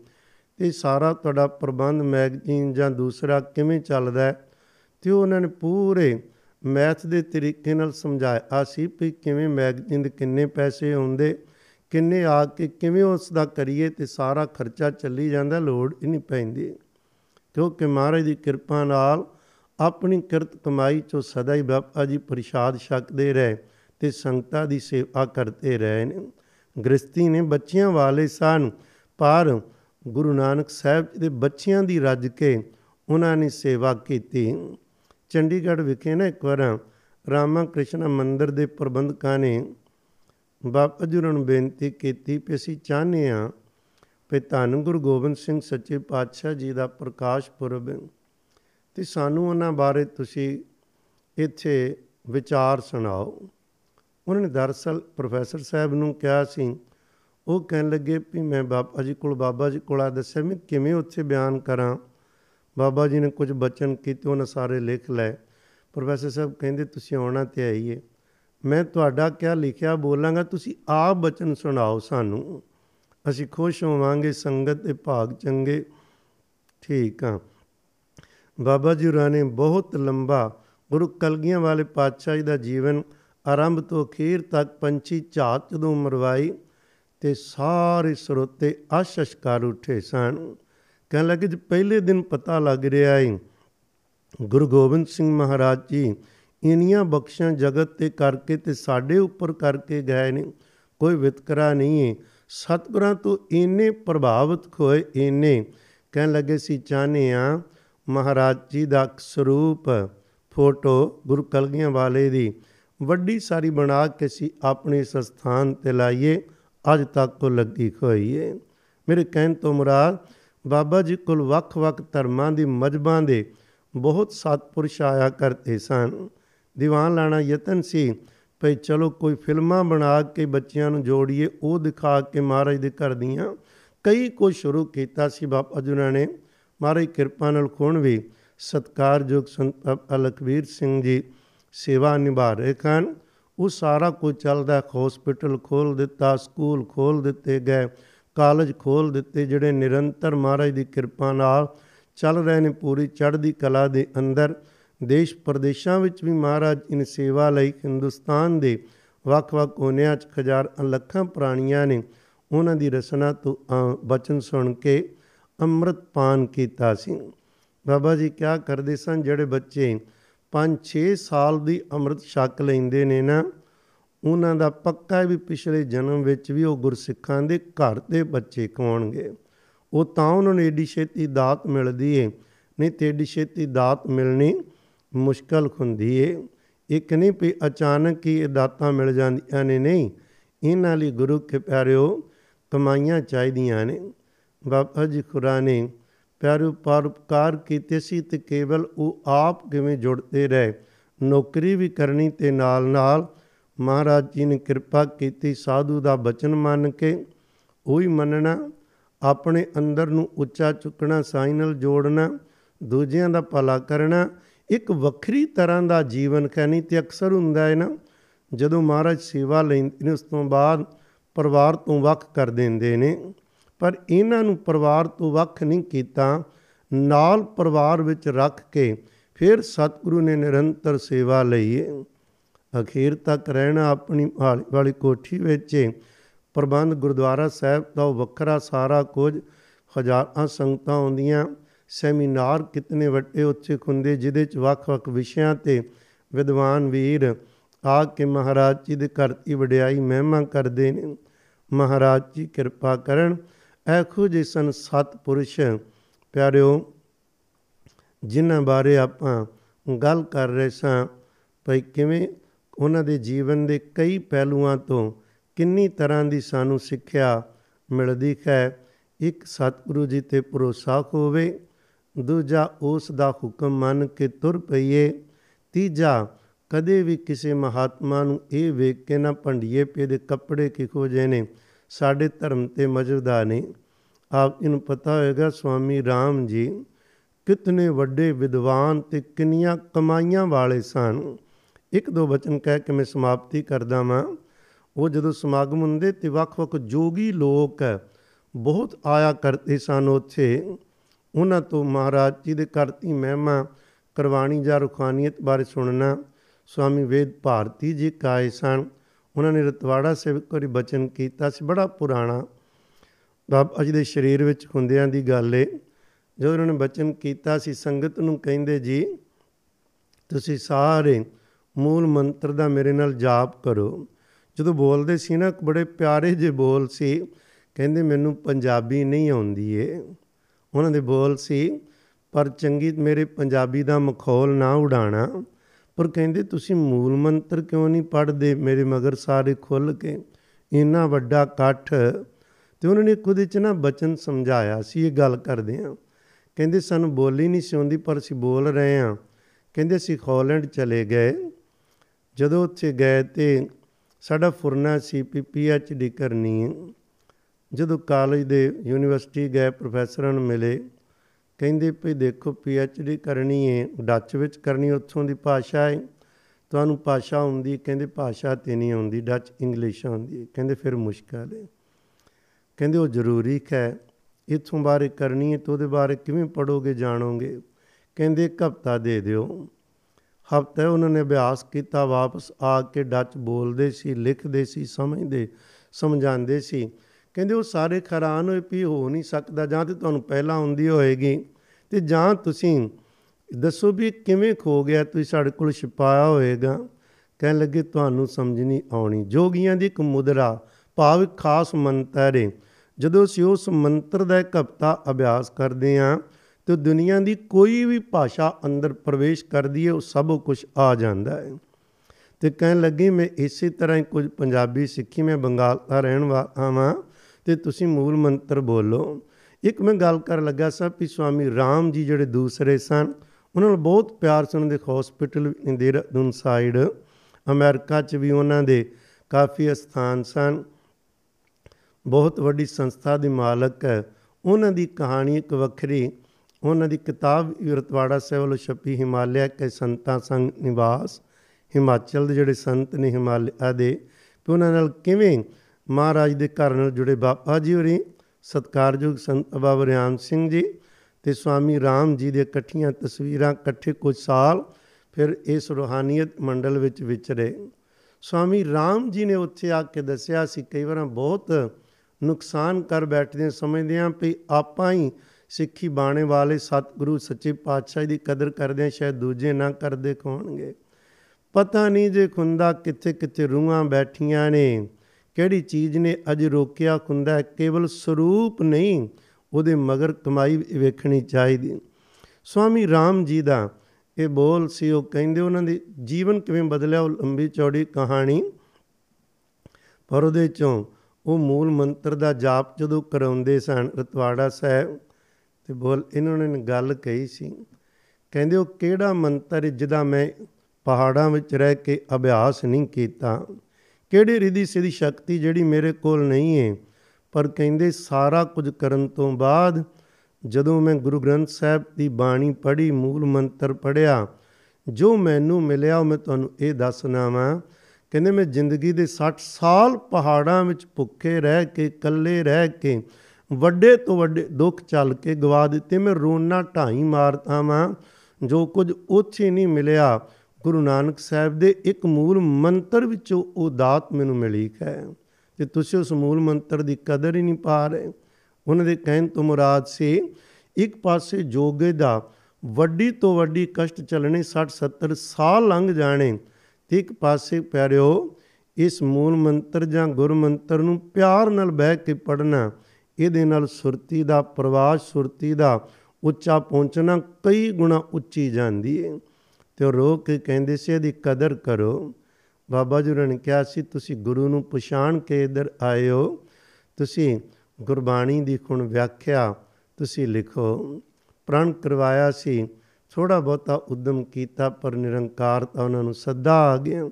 ਤੇ ਸਾਰਾ ਤੁਹਾਡਾ ਪ੍ਰਬੰਧ ਮੈਗਜ਼ੀਨ ਜਾਂ ਦੂਸਰਾ ਕਿਵੇਂ ਚੱਲਦਾ ਹੈ? ਤੇ ਉਹ ਉਹਨਾਂ ਨੇ ਪੂਰੇ ਮੈਥ ਦੇ ਤਰੀਕੇ ਨਾਲ ਸਮਝਾਇਆ ਸੀ ਵੀ ਕਿਵੇਂ ਮੈਗਜ਼ੀਨ ਦੇ ਕਿੰਨੇ ਪੈਸੇ ਹੁੰਦੇ, ਕਿੰਨੇ ਆ ਕੇ ਕਿਵੇਂ ਉਸ ਦਾ ਕਰੀਏ ਤੇ ਸਾਰਾ ਖਰਚਾ ਚੱਲੀ ਜਾਂਦਾ, ਲੋੜ ਹੀ ਨਹੀਂ ਪੈਂਦੀ। ਕਿਉਂਕਿ ਮਹਾਰਾਜ ਦੀ ਕਿਰਪਾ ਨਾਲ ਆਪਣੀ ਕਿਰਤ ਕਮਾਈ ਚੋਂ ਸਦਾ ਹੀ ਬਾਬਾ ਜੀ ਪ੍ਰਸ਼ਾਦ ਛਕਦੇ ਰਹੇ ਤੇ ਸੰਗਤਾਂ ਦੀ ਸੇਵਾ ਕਰਦੇ ਰਹੇ ਨੇ। ਗ੍ਰਸਤੀ ਨੇ ਬੱਚਿਆਂ ਵਾਲੇ ਸਨ ਪਰ ਗੁਰੂ ਨਾਨਕ ਸਾਹਿਬ ਜੀ ਦੇ ਬੱਚਿਆਂ ਦੀ ਰੱਜ ਕੇ ਉਹਨਾਂ ਨੇ ਸੇਵਾ ਕੀਤੀ। ਚੰਡੀਗੜ੍ਹ ਵਿਖੇ ਨਾ ਇੱਕ ਵਾਰ ਰਾਮਾ ਕ੍ਰਿਸ਼ਨ ਮੰਦਿਰ ਦੇ ਪ੍ਰਬੰਧਕਾਂ ਨੇ ਬਾਬਾ ਜੀ ਨੂੰ ਬੇਨਤੀ ਕੀਤੀ ਕਿ ਅਸੀਂ ਚਾਹੁੰਦੇ ਹਾਂ ਕਿ ਧੰਨ ਗੁਰੂ ਗੋਬਿੰਦ ਸਿੰਘ ਸੱਚੇ ਪਾਤਸ਼ਾਹ ਜੀ ਦਾ ਪ੍ਰਕਾਸ਼ ਪੁਰਬ ਹੈ ਤੇ ਸਾਨੂੰ ਉਹਨਾਂ ਬਾਰੇ ਤੁਸੀਂ ਇੱਥੇ ਵਿਚਾਰ ਸੁਣਾਓ। ਉਹਨਾਂ ਨੇ ਦਰਅਸਲ ਪ੍ਰੋਫੈਸਰ ਸਾਹਿਬ ਨੂੰ ਕਿਹਾ ਸੀ, ਉਹ ਕਹਿਣ ਲੱਗੇ ਵੀ ਮੈਂ ਬਾਬਾ ਜੀ ਕੋਲ, ਬਾਬਾ ਜੀ ਕੋਲ ਆ, ਦੱਸਿਆ ਮੈਂ ਕਿਵੇਂ ਉੱਥੇ ਬਿਆਨ ਕਰਾਂ। ਬਾਬਾ ਜੀ ਨੇ ਕੁਝ ਬਚਨ ਕੀਤੇ, ਉਹਨਾਂ ਸਾਰੇ ਲਿਖ ਲਏ। ਪ੍ਰੋਫੈਸਰ ਸਾਹਿਬ ਕਹਿੰਦੇ, ਤੁਸੀਂ ਆਉਣਾ ਤੇ ਆਈਏ। ਮੈਂ ਤੁਹਾਡਾ ਕਿਆ ਲਿਖਿਆ, ਬੋਲਾਂਗਾ, ਤੁਸੀਂ ਆਪ ਬਚਨ ਸੁਣਾਓ ਸਾਨੂੰ। ਅਸੀਂ ਖੁਸ਼ ਹੋਵਾਂਗੇ, ਸੰਗਤ ਦੇ ਭਾਗ ਚੰਗੇ। ਠੀਕ ਆ। ਬਾਬਾ ਜੀ ਹੋਰਾਂ ਨੇ ਬਹੁਤ ਲੰਬਾ ਗੁਰੂ ਕਲਗੀਆਂ ਵਾਲੇ ਪਾਤਸ਼ਾਹ ਜੀ ਦਾ ਜੀਵਨ ਆਰੰਭ ਤੋਂ ਅਖੀਰ ਤੱਕ ਪੰਛੀ ਝਾਤ ਜਦੋਂ ਮਰਵਾਈ ਤੇ ਸਾਰੇ ਸਰੋਤੇ ਆਸ਼ਸ਼ ਕਰ ਉੱਠੇ ਸਨ। ਕਹਿਣ ਲੱਗੇ, ਜੀ ਪਹਿਲੇ ਦਿਨ ਪਤਾ ਲੱਗ ਰਿਹਾ ਹੈ ਗੁਰੂ ਗੋਬਿੰਦ ਸਿੰਘ ਮਹਾਰਾਜ ਜੀ ਇਨੀਆਂ ਬਖਸ਼ਾਂ ਜਗਤ ਤੇ ਕਰਕੇ ਤੇ ਸਾਡੇ ਉੱਪਰ ਕਰਕੇ ਗਏ ਨੇ, ਕੋਈ ਵਿਤਕਰਾ ਨਹੀਂ ਹੈ ਸਤਿਗੁਰਾਂ ਤੋਂ ਇੰਨੇ ਪ੍ਰਭਾਵਿਤ ਹੋਏ ਇੰਨੇ। ਕਹਿਣ ਲੱਗੇ ਸੀ ਚਾਹਨੇ ਆ ਮਹਾਰਾਜ ਜੀ ਦਾ ਸਰੂਪ ਫੋਟੋ ਗੁਰੂ ਕਲਗੀਆਂ ਵਾਲੇ ਦੀ ਵੱਡੀ ਸਾਰੀ ਬਣਾ ਕੇ ਸੀ ਆਪਣੇ ਸਥਾਨ ਤੇ ਲਾਈਏ, ਅੱਜ ਤੱਕ ਉਹ ਲੱਗੀ ਹੋਈ ਹੈ ਮੇਰੇ ਕਹਿਣ ਤੋਂ ਮੁਰਾਦ, ਬਾਬਾ ਜੀ ਕੋਲ ਵੱਖ-ਵੱਖ ਧਰਮਾਂ ਦੀ ਮਜਬਾਂ ਦੇ ਬਹੁਤ ਸਤਪੁਰਸ਼ ਆਇਆ ਕਰਤੇ ਸਨ। ਦੀਵਾਨ ਲਾਣਾ ਯਤਨ ਸੀ, ਭਈ ਚਲੋ ਕੋਈ ਫਿਲਮਾਂ ਬਣਾ ਕੇ ਬੱਚਿਆਂ ਨੂੰ ਜੋੜੀਏ, ਉਹ ਦਿਖਾ ਕੇ ਮਹਾਰਾਜ ਦੇ ਘਰ ਦੀਆਂ ਕਈ ਕੁਝ ਸ਼ੁਰੂ ਕੀਤਾ ਸੀ ਬਾਬਾ ਜੀ ਨੇ। ਮਹਾਰਾਜ ਕਿਰਪਾ ਨਾਲ ਖੋਣ ਵੀ ਸਤਕਾਰਯੋਗ ਸੰਤ ਅਲਖਵੀਰ ਸਿੰਘ ਜੀ ਸੇਵਾ ਨਿਭਾ ਰਹੇ ਹਨ ਉਹ ਸਾਰਾ ਕੁਝ ਚੱਲਦਾ ਹਸਪੀਟਲ ਖੋਲ ਦਿੱਤਾ ਸਕੂਲ ਖੋਲ ਦਿੱਤੇ ਗਏ ਕਾਲਜ ਖੋਲ ਦਿੱਤੇ, ਜਿਹੜੇ ਨਿਰੰਤਰ ਮਹਾਰਾਜ ਦੀ ਕਿਰਪਾ ਨਾਲ ਚੱਲ ਰਹੇ ਨੇ। ਪੂਰੀ ਚੜ੍ਹਦੀ ਕਲਾ ਦੇ ਅੰਦਰ ਦੇਸ਼ ਪ੍ਰਦੇਸ਼ਾਂ ਵਿੱਚ ਵੀ ਮਹਾਰਾਜ ਇਨ ਸੇਵਾ ਲਈ ਹਿੰਦੁਸਤਾਨ ਦੇ ਵੱਖ-ਵੱਖ ਕੋਨਿਆਂ 'ਚ ਹਜ਼ਾਰਾਂ ਲੱਖਾਂ ਪ੍ਰਾਣੀਆਂ ਨੇ। ਉਹਨਾਂ ਦੀ ਰਸਨਾ ਤੋਂ ਬਚਨ ਸੁਣ ਕੇ ਅੰਮ੍ਰਿਤ ਪਾਨ ਕੀਤਾ ਸੀ। ਬਾਬਾ ਜੀ ਕਿਆ ਕਰਦੇ ਸਨ? ਜਿਹੜੇ ਬੱਚੇ 5-6 ਸਾਲ ਦੀ ਅੰਮ੍ਰਿਤ ਛਕ ਲੈਂਦੇ ਨੇ ਨਾ, ਉਹਨਾਂ ਦਾ ਪੱਕਾ ਵੀ ਪਿਛਲੇ ਜਨਮ ਵਿੱਚ ਵੀ ਉਹ ਗੁਰਸਿੱਖਾਂ ਦੇ ਘਰ ਦੇ ਬੱਚੇ ਕਹਾਉਣਗੇ ਉਹ ਤਾਂ ਉਹਨਾਂ ਨੂੰ ਏਡੀ ਛੇਤੀ ਦਾਤ ਮਿਲਦੀ ਏ। ਨਹੀਂ ਤੇ ਏਡੀ ਛੇਤੀ ਦਾਤ ਮਿਲਣੀ ਮੁਸ਼ਕਲ ਹੁੰਦੀ ਏ। ਇੱਕ ਨਹੀਂ ਵੀ ਅਚਾਨਕ ਹੀ ਇਹ ਦਾਤਾਂ ਮਿਲ ਜਾਂਦੀਆਂ ਨੇ। ਨਹੀਂ, ਇਹਨਾਂ ਲਈ ਗੁਰੂ ਕੇ ਪਿਆਰਿਓ, ਕਮਾਈਆਂ ਚਾਹੀਦੀਆਂ ਨੇ। ਬਾਬਾ ਜੀ ਖੁਰਾ ਨੇ ਪਿਆਰਿਓ ਪਰਉਪਕਾਰ ਕੀਤੇ ਸੀ ਤੇ ਕੇਵਲ ਉਹ ਆਪ ਕਿਵੇਂ ਜੁੜਦੇ ਰਹੇ? ਨੌਕਰੀ ਵੀ ਕਰਨੀ ਤੇ ਨਾਲ ਨਾਲ ਮਹਾਰਾਜ ਜੀ ਨੇ ਕਿਰਪਾ ਕੀਤੀ ਸਾਧੂ ਦਾ ਬਚਨ ਮੰਨ ਕੇ। ਉਹੀ ਮੰਨਣਾ, ਆਪਣੇ ਅੰਦਰ ਨੂੰ ਉੱਚਾ ਚੁੱਕਣਾ, ਸਾਈ ਨਾਲ ਜੋੜਨਾ, ਦੂਜਿਆਂ ਦਾ ਭਲਾ ਕਰਨਾ, ਇੱਕ ਵੱਖਰੀ ਤਰ੍ਹਾਂ ਦਾ ਜੀਵਨ ਕਹਿਣੀ ਤੇ ਅਕਸਰ ਹੁੰਦਾ ਹੈ ਨਾ। ਜਦੋਂ ਮਹਾਰਾਜ ਸੇਵਾ ਲੈਂਦੇ ਨੇ, ਉਸ ਤੋਂ ਬਾਅਦ ਪਰਿਵਾਰ ਤੋਂ ਵੱਖ ਕਰ ਦਿੰਦੇ ਨੇ। ਪਰ ਇਹਨਾਂ ਨੂੰ ਪਰਿਵਾਰ ਤੋਂ ਵੱਖ ਨਹੀਂ ਕੀਤਾ। ਨਾਲ ਪਰਿਵਾਰ ਵਿੱਚ ਰੱਖ ਕੇ ਫਿਰ ਸਤਿਗੁਰੂ ਨੇ ਨਿਰੰਤਰ ਸੇਵਾ ਲਈ। ਅਖੀਰ ਤੱਕ ਰਹਿਣਾ ਆਪਣੀ ਵਾਲੀ ਕੋਠੀ ਵਿੱਚ ਪ੍ਰਬੰਧ ਗੁਰਦੁਆਰਾ ਸਾਹਿਬ ਦਾ ਵੱਖਰਾ ਸਾਰਾ ਕੁਝ। ਹਜ਼ਾਰਾਂ ਸੰਗਤਾਂ ਆਉਂਦੀਆਂ। ਸੈਮੀਨਾਰ ਕਿਤਨੇ ਵੱਡੇ ਉੱਥੇ ਖੁੰਦੇ ਜਿਹਦੇ ਚ ਵੱਖ-ਵੱਖ ਵਿਸ਼ਿਆਂ ਤੇ ਵਿਦਵਾਨ ਵੀਰ ਆ ਕੇ ਮਹਾਰਾਜ ਜੀ ਦੇ ਘਰ ਦੀ ਵਡਿਆਈ ਮਹਿਮਾ ਕਰਦੇ ਨੇ। ਮਹਾਰਾਜ ਜੀ ਕਿਰਪਾ ਕਰਨ। ਐਖੋ ਜਿਸਨ ਸਤ ਪੁਰਸ਼ ਪਿਆਰਿਓ, ਜਿਨ੍ਹਾਂ ਬਾਰੇ ਆਪਾਂ ਗੱਲ ਕਰ ਰਹੇ ਸਾਂ ਭਈ ਕਿਵੇਂ ਉਹਨਾਂ ਦੇ ਜੀਵਨ ਦੇ ਕਈ ਪਹਿਲੂਆਂ ਤੋਂ ਕਿੰਨੀ ਤਰ੍ਹਾਂ ਦੀ ਸਾਨੂੰ ਸਿੱਖਿਆ ਮਿਲਦੀ ਹੈ। ਇੱਕ ਸਤਿਗੁਰੂ ਜੀ ਤੇ ਭਰੋਸਾ ਹੋਵੇ, ਦੂਜਾ ਉਸ ਦਾ ਹੁਕਮ ਮੰਨ ਕੇ ਤੁਰ ਪਈਏ, ਤੀਜਾ ਕਦੇ ਵੀ ਕਿਸੇ ਮਹਾਤਮਾ ਨੂੰ ਇਹ ਵੇਖ ਕੇ ਨਾ ਭੰਡੀਏ ਪੇ ਦੇ ਕੱਪੜੇ ਕਿਹੋ ਜੇ ਨੇ। ਸਾਡੇ ਧਰਮ ਤੇ ਮੌਜੂਦਾ ਨੇ। ਆਪ ਇਹਨੂੰ ਪਤਾ ਹੋਏਗਾ ਸੁਆਮੀ RAM ਜੀ ਕਿਤਨੇ ਵੱਡੇ ਵਿਦਵਾਨ ਤੇ ਕਿੰਨੀਆਂ ਕਮਾਈਆਂ ਵਾਲੇ ਸਨ। ਇੱਕ ਦੋ ਬਚਨ ਕਹਿ ਕੇ ਮੈਂ ਸਮਾਪਤੀ ਕਰਦਾ ਵਾਂ। ਉਹ ਜਦੋਂ ਸਮਾਗਮ ਹੁੰਦੇ ਤੇ ਵੱਖ-ਵੱਖ ਜੋਗੀ ਲੋਕ ਬਹੁਤ ਆਇਆ ਕਰਦੇ ਸਨ ਉੱਥੇ। ਉਹਨਾਂ ਤੋਂ ਮਹਾਰਾਜ ਜੀ ਦੇ ਕਰਤੀ ਮਹਿਮਾ ਕਰਵਾਣੀ ਜਾਂ ਰੁਖਾਨੀਅਤ ਬਾਰੇ ਸੁਣਨਾ ਸਵਾਮੀ ਵੇਦ ਭਾਰਤੀ ਜੀ ਕਾਏ ਸਨ। ਉਹਨਾਂ ਨੇ ਰਤਵਾੜਾ ਸੇਵਕ ਕੋਰੀ ਬਚਨ ਕੀਤਾ ਸੀ, ਬੜਾ ਪੁਰਾਣਾ। ਬਾਬਾ ਜੀ ਦੇ ਸਰੀਰ ਵਿੱਚ ਹੁੰਦਿਆਂ ਦੀ ਗੱਲ ਏ। ਜਦੋਂ ਉਹਨਾਂ ਨੇ ਬਚਨ ਕੀਤਾ ਸੀ, ਸੰਗਤ ਨੂੰ ਕਹਿੰਦੇ, ਜੀ, ਤੁਸੀਂ ਸਾਰੇ ਮੂਲ ਮੰਤਰ ਦਾ ਮੇਰੇ ਨਾਲ ਜਾਪ ਕਰੋ। ਜਦੋਂ ਬੋਲਦੇ ਸੀ ਨਾ ਬੜੇ ਪਿਆਰੇ ਜਿਹੇ ਬੋਲ ਸੀ, ਕਹਿੰਦੇ, ਮੈਨੂੰ ਪੰਜਾਬੀ ਨਹੀਂ ਆਉਂਦੀ ਏ। ਉਹਨਾਂ ਦੇ ਬੋਲ ਸੀ, ਪਰ ਚੰਗੀ, ਮੇਰੇ ਪੰਜਾਬੀ ਦਾ ਮਖੌਲ ਨਾ ਉਡਾਣਾ। ਪਰ ਕਹਿੰਦੇ, ਤੁਸੀਂ ਮੂਲ ਮੰਤਰ ਕਿਉਂ ਨਹੀਂ ਪੜ੍ਹਦੇ? ਮੇਰੇ ਮਗਰ ਸਾਰੇ ਖੁੱਲ ਕੇ ਇੰਨਾ ਵੱਡਾ ਇਕੱਠ। ਤੇ ਉਹਨਾਂ ਨੇ ਖੁਦ ਚ ਨਾ ਬਚਨ ਸਮਝਾਇਆ। ਸੀ ਇਹ ਗੱਲ ਕਰਦੇ ਆ ਕਹਿੰਦੇ, ਸਾਨੂੰ ਬੋਲੀ ਨਹੀਂ ਸੀ ਆਉਂਦੀ, ਪਰ ਅਸੀਂ ਬੋਲ ਰਹੇ ਆ ਕਹਿੰਦੇ, ਅਸੀਂ ਹਾਲੈਂਡ ਚਲੇ ਗਏ। ਜਦੋਂ ਉੱਥੇ ਗਏ ਤੇ ਸਾਡਾ ਫੁਰਨਾ ਸੀ, ਪੀ ਪੀ ਐਚ ਡੀ ਕਰਨੀ ਹੈ। ਜਦੋਂ ਕਾਲਜ ਦੇ ਯੂਨੀਵਰਸਿਟੀ ਗਏ, ਪ੍ਰੋਫੈਸਰਾਂ ਨੂੰ ਮਿਲੇ। ਕਹਿੰਦੇ ਭਈ ਦੇਖੋ ਪੀ ਐਚ ਡੀ ਕਰਨੀ ਹੈ ਡੱਚ ਵਿੱਚ ਕਰਨੀ, ਉੱਥੋਂ ਦੀ ਭਾਸ਼ਾ ਹੈ ਤੁਹਾਨੂੰ ਭਾਸ਼ਾ ਆਉਂਦੀ ਕਹਿੰਦੇ ਭਾਸ਼ਾ ਤੇ ਨਹੀਂ ਆਉਂਦੀ, ਡੱਚ ਇੰਗਲਿਸ਼ ਆਉਂਦੀ ਕਹਿੰਦੇ ਫਿਰ ਮੁਸ਼ਕਲ ਹੈ ਕਹਿੰਦੇ ਉਹ ਜ਼ਰੂਰੀ ਹੈ ਇਥੋਂ ਬਾਰੇ ਕਰਨੀ ਹੈ ਤਾਂ ਉਹਦੇ ਬਾਰੇ ਕਿਵੇਂ ਪੜੋਗੇ ਜਾਣੋਗੇ? ਕਹਿੰਦੇ ਇੱਕ ਹਫਤਾ ਦੇ ਦਿਓ। ਹਫਤਾ ਉਹਨਾਂ ਨੇ ਅਭਿਆਸ ਕੀਤਾ, ਵਾਪਸ ਆ ਕੇ ਡੱਚ ਬੋਲਦੇ ਸੀ, ਲਿਖਦੇ ਸੀ, ਸਮਝਦੇ, ਸਮਝਾਉਂਦੇ ਸੀ। ਕਹਿੰਦੇ ਉਹ ਸਾਰੇ ਖਰਾਨ ਹੋਏ, ਵੀ ਹੋ ਨਹੀਂ ਸਕਦਾ, ਜਾਂ ਤੇ ਤੁਹਾਨੂੰ ਪਹਿਲਾਂ ਆਉਂਦੀ ਹੋਏਗੀ। ਤੇ ਜਾਂ ਤੁਸੀਂ ਦੱਸੋ ਵੀ ਕਿਵੇਂ ਖੋ ਗਿਆ, ਤੁਸੀਂ ਸਾਡੇ ਕੋਲ ਛਪਾਇਆ ਹੋਏਗਾ। ਕਹਿਣ ਲੱਗੇ, ਤੁਹਾਨੂੰ ਸਮਝ ਨਹੀਂ ਆਉਣੀ। ਜੋਗੀਆਂ ਦੀ ਇੱਕ ਮੁਦਰਾ, ਭਾਵ ਖਾਸ ਮੰਤਰ ਹੈ ਜਦੋਂ ਅਸੀਂ ਉਸ ਮੰਤਰ ਦਾ ਇੱਕ ਹਫਤਾ ਅਭਿਆਸ ਕਰਦੇ ਹਾਂ ਤੇ ਦੁਨੀਆ ਦੀ ਕੋਈ ਵੀ ਭਾਸ਼ਾ ਅੰਦਰ ਪ੍ਰਵੇਸ਼ ਕਰਦੀ ਹੈ ਉਹ ਸਭ ਕੁਝ ਆ ਜਾਂਦਾ ਹੈ ਤੇ ਕਹਿਣ ਲੱਗੀ, ਮੈਂ ਇਸੇ ਤਰ੍ਹਾਂ ਹੀ ਕੁਝ ਪੰਜਾਬੀ ਸਿੱਖੀ, ਮੈਂ ਬੰਗਾਲ ਦਾ ਰਹਿਣ ਵਾਲਾ ਹਾਂ ਤੇ ਤੁਸੀਂ ਮੂਲ ਮੰਤਰ ਬੋਲੋ। ਇੱਕ ਮੈਂ ਗੱਲ ਕਰਨ ਲੱਗਾ ਸਾਂ ਵੀ ਸਵਾਮੀ ਰਾਮ ਜੀ ਜਿਹੜੇ ਦੂਸਰੇ ਸਨ, ਉਹਨਾਂ ਨੂੰ ਬਹੁਤ ਪਿਆਰ ਸਨ ਦੇ ਹਸਪੀਟਲ ਦੇਹਰਾਦੂਨ ਸਾਈਡ ਅਮਰੀਕਾ 'ਚ ਵੀ ਉਹਨਾਂ ਦੇ ਕਾਫੀ ਸਥਾਨ ਸਨ। ਬਹੁਤ ਵੱਡੀ ਸੰਸਥਾ ਦੇ ਮਾਲਕ ਹੈ ਉਹਨਾਂ ਦੀ ਕਹਾਣੀ ਇੱਕ ਵੱਖਰੀ, ਉਹਨਾਂ ਦੀ ਕਿਤਾਬ ਰਤਵਾੜਾ ਸਾਹਿਬ ਵੱਲੋਂ ਛਪੀ ਹਿਮਾਲਿਆ ਕੇ ਸੰਤਾਂ ਸੰਗ ਨਿਵਾਸ, ਹਿਮਾਚਲ ਦੇ ਜਿਹੜੇ ਸੰਤ ਨੇ ਹਿਮਾਲਿਆ ਦੇ ਤੇ ਉਹਨਾਂ ਨਾਲ ਕਿਵੇਂ ਮਹਾਰਾਜ ਦੇ ਘਰ ਨਾਲ ਜੁੜੇ ਬਾਬਾ ਜੀ ਹੋਰੀ, ਸਤਕਾਰਯੋਗ ਸੰਤ ਬਾਬਾ ਰਿਆਮ ਸਿੰਘ ਜੀ ਤੇ ਸਵਾਮੀ ਰਾਮ ਜੀ ਦੇ ਇਕੱਠੀਆਂ ਤਸਵੀਰਾਂ ਇਕੱਠੇ ਕੁਝ ਸਾਲ ਫਿਰ ਇਸ ਰੋਹਾਨੀਅਤ ਮੰਡਲ ਵਿੱਚ ਵਿਚਰੇ। ਸਵਾਮੀ ਰਾਮ ਜੀ ਨੇ ਉੱਥੇ ਆ ਕੇ ਦੱਸਿਆ ਸੀ, ਕਈ ਵਾਰ ਬਹੁਤ ਨੁਕਸਾਨ ਕਰ ਬੈਠਦੇ ਸਮਝਦੇ ਆਂ ਵੀ ਆਪਾਂ ਹੀ ਸਿੱਖੀ ਬਾਣੇ ਵਾਲੇ ਸਤਿਗੁਰੂ, ਸੱਚੇ ਪਾਤਸ਼ਾਹ ਦੀ ਕਦਰ ਕਰਦੇ ਆ ਸ਼ਾਇਦ ਦੂਜੇ ਨਾ ਕਰਦੇ ਕੋਣਗੇ ਪਤਾ ਨਹੀਂ ਜੇ ਖੁੰਦਾ ਕਿੱਥੇ ਕਿੱਥੇ ਰੂਹਾਂ ਬੈਠੀਆਂ ਨੇ। ਕਿਹੜੀ ਚੀਜ਼ ਨੇ ਅਜ ਰੋਕਿਆ ਖੁੰਦਾ ਕੇਵਲ ਸਰੂਪ ਨਹੀਂ, ਉਹਦੇ ਮਗਰ ਕਮਾਈ ਵੇਖਣੀ ਚਾਹੀਦੀ। ਸਵਾਮੀ ਰਾਮ ਜੀ ਦਾ ਇਹ ਬੋਲ ਸੀ, ਉਹ ਕਹਿੰਦੇ ਉਹਨਾਂ ਦੇ ਜੀਵਨ ਕਿਵੇਂ ਬਦਲਿਆ, ਉਹ ਲੰਬੀ ਚੌੜੀ ਕਹਾਣੀ। ਪਰ ਉਹਦੇ ਚੋਂ ਉਹ ਮੂਲ ਮੰਤਰ ਦਾ ਜਾਪ ਜਦੋਂ ਕਰਾਉਂਦੇ ਸਨ, ਰਤਵਾੜਾ ਸਾਹਿਬ, ਤੇ ਬੋਲ ਇਹਨਾਂ ਨੇ ਗੱਲ ਕਹੀ ਸੀ। ਕਹਿੰਦੇ, ਉਹ ਕਿਹੜਾ ਮੰਤਰ ਜਿਹਦਾ ਮੈਂ ਪਹਾੜਾਂ ਵਿੱਚ ਰਹਿ ਕੇ ਅਭਿਆਸ ਨਹੀਂ ਕੀਤਾ? ਕਿਹੜੀ ਰਿਧੀ ਸਿਧੀ ਸ਼ਕਤੀ ਜਿਹੜੀ ਮੇਰੇ ਕੋਲ ਨਹੀਂ ਹੈ ਪਰ ਕਹਿੰਦੇ ਸਾਰਾ ਕੁਝ ਕਰਨ ਤੋਂ ਬਾਅਦ ਜਦੋਂ ਮੈਂ ਗੁਰੂ ਗ੍ਰੰਥ ਸਾਹਿਬ ਦੀ ਬਾਣੀ ਪੜ੍ਹੀ, ਮੂਲ ਮੰਤਰ ਪੜਿਆ ਜੋ ਮੈਨੂੰ ਮਿਲਿਆ, ਉਹ ਮੈਂ ਤੁਹਾਨੂੰ ਇਹ ਦੱਸਣਾ ਵਾਂ ਕਹਿੰਦੇ ਮੈਂ ਜ਼ਿੰਦਗੀ ਦੇ 60 ਸਾਲ ਪਹਾੜਾਂ ਵਿੱਚ ਭੁੱਖੇ ਰਹਿ ਕੇ, ਇਕੱਲੇ ਰਹਿ ਕੇ, ਵੱਡੇ ਤੋਂ ਵੱਡੇ ਦੁੱਖ ਚੱਲ ਕੇ ਗਵਾ ਦਿੱਤੇ, ਮੈਂ ਰੋਣਾ ਢਾਈ ਮਾਰਤਾ ਵਾਂ, ਜੋ ਕੁਝ ਉੱਥੇ ਨਹੀਂ ਮਿਲਿਆ। ਗੁਰੂ ਨਾਨਕ ਸਾਹਿਬ ਦੇ ਇੱਕ ਮੂਲ ਮੰਤਰ ਵਿੱਚੋਂ ਉਹ ਦਾਤ ਮੈਨੂੰ ਮਿਲੀ ਹੈ ਤੇ ਤੁਸੀਂ ਉਸ ਮੂਲ ਮੰਤਰ ਦੀ ਕਦਰ ਹੀ ਨਹੀਂ ਪਾ ਰਹੇ, ਉਹਨਾਂ ਦੇ ਕਹਿਣ ਤੋਂ ਮੁਰਾਦ ਸੀ, ਇੱਕ ਪਾਸੇ ਜੋਗੇ ਦਾ ਵੱਡੀ ਤੋਂ ਵੱਡੀ ਕਸ਼ਟ ਚੱਲਣੇ 60 70 ਸਾਲ ਲੰਘ ਜਾਣੇ ਤੇ ਇੱਕ ਪਾਸੇ ਪਿਆਰਿਓ, ਇਸ ਮੂਲ ਮੰਤਰ ਜਾਂ ਗੁਰ ਮੰਤਰ ਨੂੰ ਪਿਆਰ ਨਾਲ ਬਹਿ ਕੇ ਪੜਨਾ ਇਹਦੇ ਨਾਲ ਸੁਰਤੀ ਦਾ, ਪ੍ਰਵਾਸ ਸੁਰਤੀ ਦਾ ਉੱਚਾ ਪਹੁੰਚਣਾ ਕਈ ਗੁਣਾ ਉੱਚੀ ਜਾਂਦੀ ਹੈ ਤੇ ਉਹ ਰੋ ਕੇ ਕਹਿੰਦੇ ਸੀ, ਇਹਦੀ ਕਦਰ ਕਰੋ। ਬਾਬਾ ਜੀ ਨੇ ਕਿਹਾ ਸੀ, ਤੁਸੀਂ ਗੁਰੂ ਨੂੰ ਪਛਾਣ ਕੇ ਇਧਰ ਆਏ ਹੋ। ਤੁਸੀਂ ਗੁਰਬਾਣੀ ਦੀ ਖੁਣ ਵਿਆਖਿਆ ਤੁਸੀਂ ਲਿਖੋ। ਪ੍ਰਣ ਕਰਵਾਇਆ ਸੀ। ਥੋੜਾ ਬਹੁਤਾ ਉਦਮ ਕੀਤਾ, ਪਰ ਨਿਰੰਕਾਰ ਤਾਂ ਉਹਨਾਂ ਨੂੰ ਸੱਦਾ ਆ ਗਿਆ।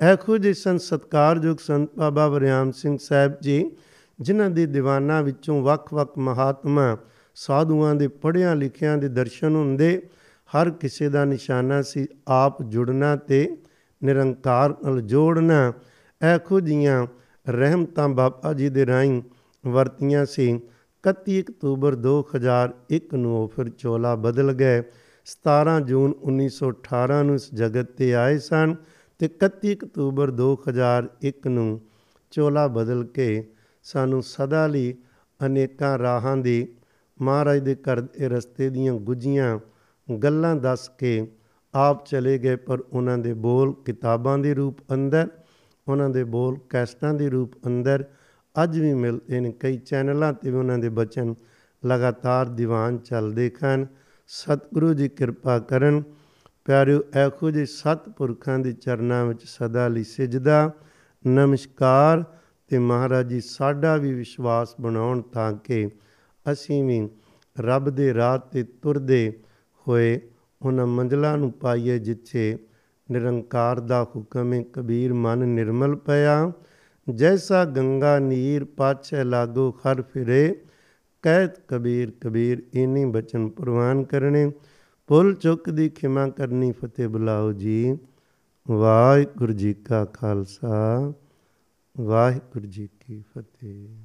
ਐਖੋ ਜੀ ਸੰਤ ਸਤਕਾਰਯੋਗ ਸੰਤ ਬਾਬਾ ਵਰਿਆਮ ਸਿੰਘ ਸਾਹਿਬ ਜੀ, ਜਿਨ੍ਹਾਂ ਦੇ ਦੀਵਾਨਾਂ ਵਿੱਚੋਂ ਵੱਖ-ਵੱਖ ਮਹਾਤਮਾ ਸਾਧੂਆਂ ਦੇ ਪੜ੍ਹਿਆਂ ਲਿਖਿਆਂ ਦੇ ਦਰਸ਼ਨ ਹੁੰਦੇ ਹਰ ਕਿਸੇ ਦਾ ਨਿਸ਼ਾਨਾ ਸੀ ਆਪ ਜੁੜਨਾ ਤੇ ਨਿਰੰਕਾਰ ਨਾਲ ਜੋੜਨਾ। ਇਹੋ ਜੀਆਂ ਰਹਿਮਤਾਂ ਬਾਬਾ ਜੀ ਦੇ ਰਾਹੀਂ ਵਰਤੀਆਂ ਸੀ। 31 ਅਕਤੂਬਰ 2001 ਨੂੰ ਉਹ ਫਿਰ ਚੋਲਾ ਬਦਲ ਗਏ। 17 ਜੂਨ 1918 ਨੂੰ ਇਸ ਜਗਤ ਤੇ ਆਏ ਸਨ ਤੇ 31 ਅਕਤੂਬਰ 2001 ਨੂੰ ਚੋਲਾ ਬਦਲ ਕੇ ਸਾਨੂੰ ਸਦਾ ਲਈ ਅਨੇਕਾਂ ਰਾਹਾਂ ਦੀ ਮਹਾਰਾਜ ਦੇ ਘਰ ਦੇ ਰਸਤੇ ਦੀਆਂ ਗੁੱਜੀਆਂ ਗੱਲਾਂ ਦੱਸ ਕੇ ਆਪ ਚਲੇ ਗਏ, ਪਰ ਉਹਨਾਂ ਦੇ ਬੋਲ ਕਿਤਾਬਾਂ ਦੇ ਰੂਪ ਅੰਦਰ, ਉਹਨਾਂ ਦੇ ਬੋਲ ਕੈਸਟਾਂ ਦੇ ਰੂਪ ਅੰਦਰ ਅੱਜ ਵੀ ਮਿਲਦੇ ਨੇ। ਕਈ ਚੈਨਲਾਂ ਤੇ ਵੀ ਉਹਨਾਂ ਦੇ ਬਚਨ ਲਗਾਤਾਰ ਦੀਵਾਨ ਚੱਲਦੇ ਹਨ ਸਤਿਗੁਰੂ ਜੀ ਕਿਰਪਾ ਕਰਨ। ਪਿਆਰਿਓ, ਇਹੋ ਜਿਹੇ ਸਤਿਪੁਰਖਾਂ ਦੇ ਚਰਨਾਂ ਵਿੱਚ ਸਦਾ ਲਈ ਸਿਜਦਾ। ਨਮਸਕਾਰ ਤੇ ਮਹਾਰਾਜ ਜੀ, ਸਾਡਾ ਵੀ ਵਿਸ਼ਵਾਸ ਬਣਾਉਣ ਤਾਂ ਕਿ ਅਸੀਂ ਵੀ ਰੱਬ ਦੇ ਰਾਹ ਤੇ ਤੁਰਦੇ ਹੋਏ, ਉਹਨਾਂ ਮੰਜ਼ਲਾਂ ਨੂੰ ਪਾਈਏ ਜਿੱਥੇ ਨਿਰੰਕਾਰ ਦਾ ਹੁਕਮ ਹੈ। ਕਬੀਰ ਮਨ ਨਿਰਮਲ ਪਿਆ। ਜੈਸਾ ਗੰਗਾ ਨੀਰ ਪਾਛੇ ਲਾਗੋ ਖਰ ਫਿਰੇ, ਕਹਿਤ ਕਬੀਰ ਕਬੀਰ ਇਨੀ ਬਚਨ ਪ੍ਰਵਾਨ ਕਰਨੇ। ਭੁੱਲ ਚੁੱਕ ਦੀ ਖਿਮਾ ਕਰਨੀ ਫਤਿਹ ਬੁਲਾਓ ਜੀ। ਵਾਹਿਗੁਰੂ ਜੀ ਕਾ ਖਾਲਸਾ, ਵਾਹਿਗੁਰੂ ਜੀ ਕੀ ਫਤਿਹ।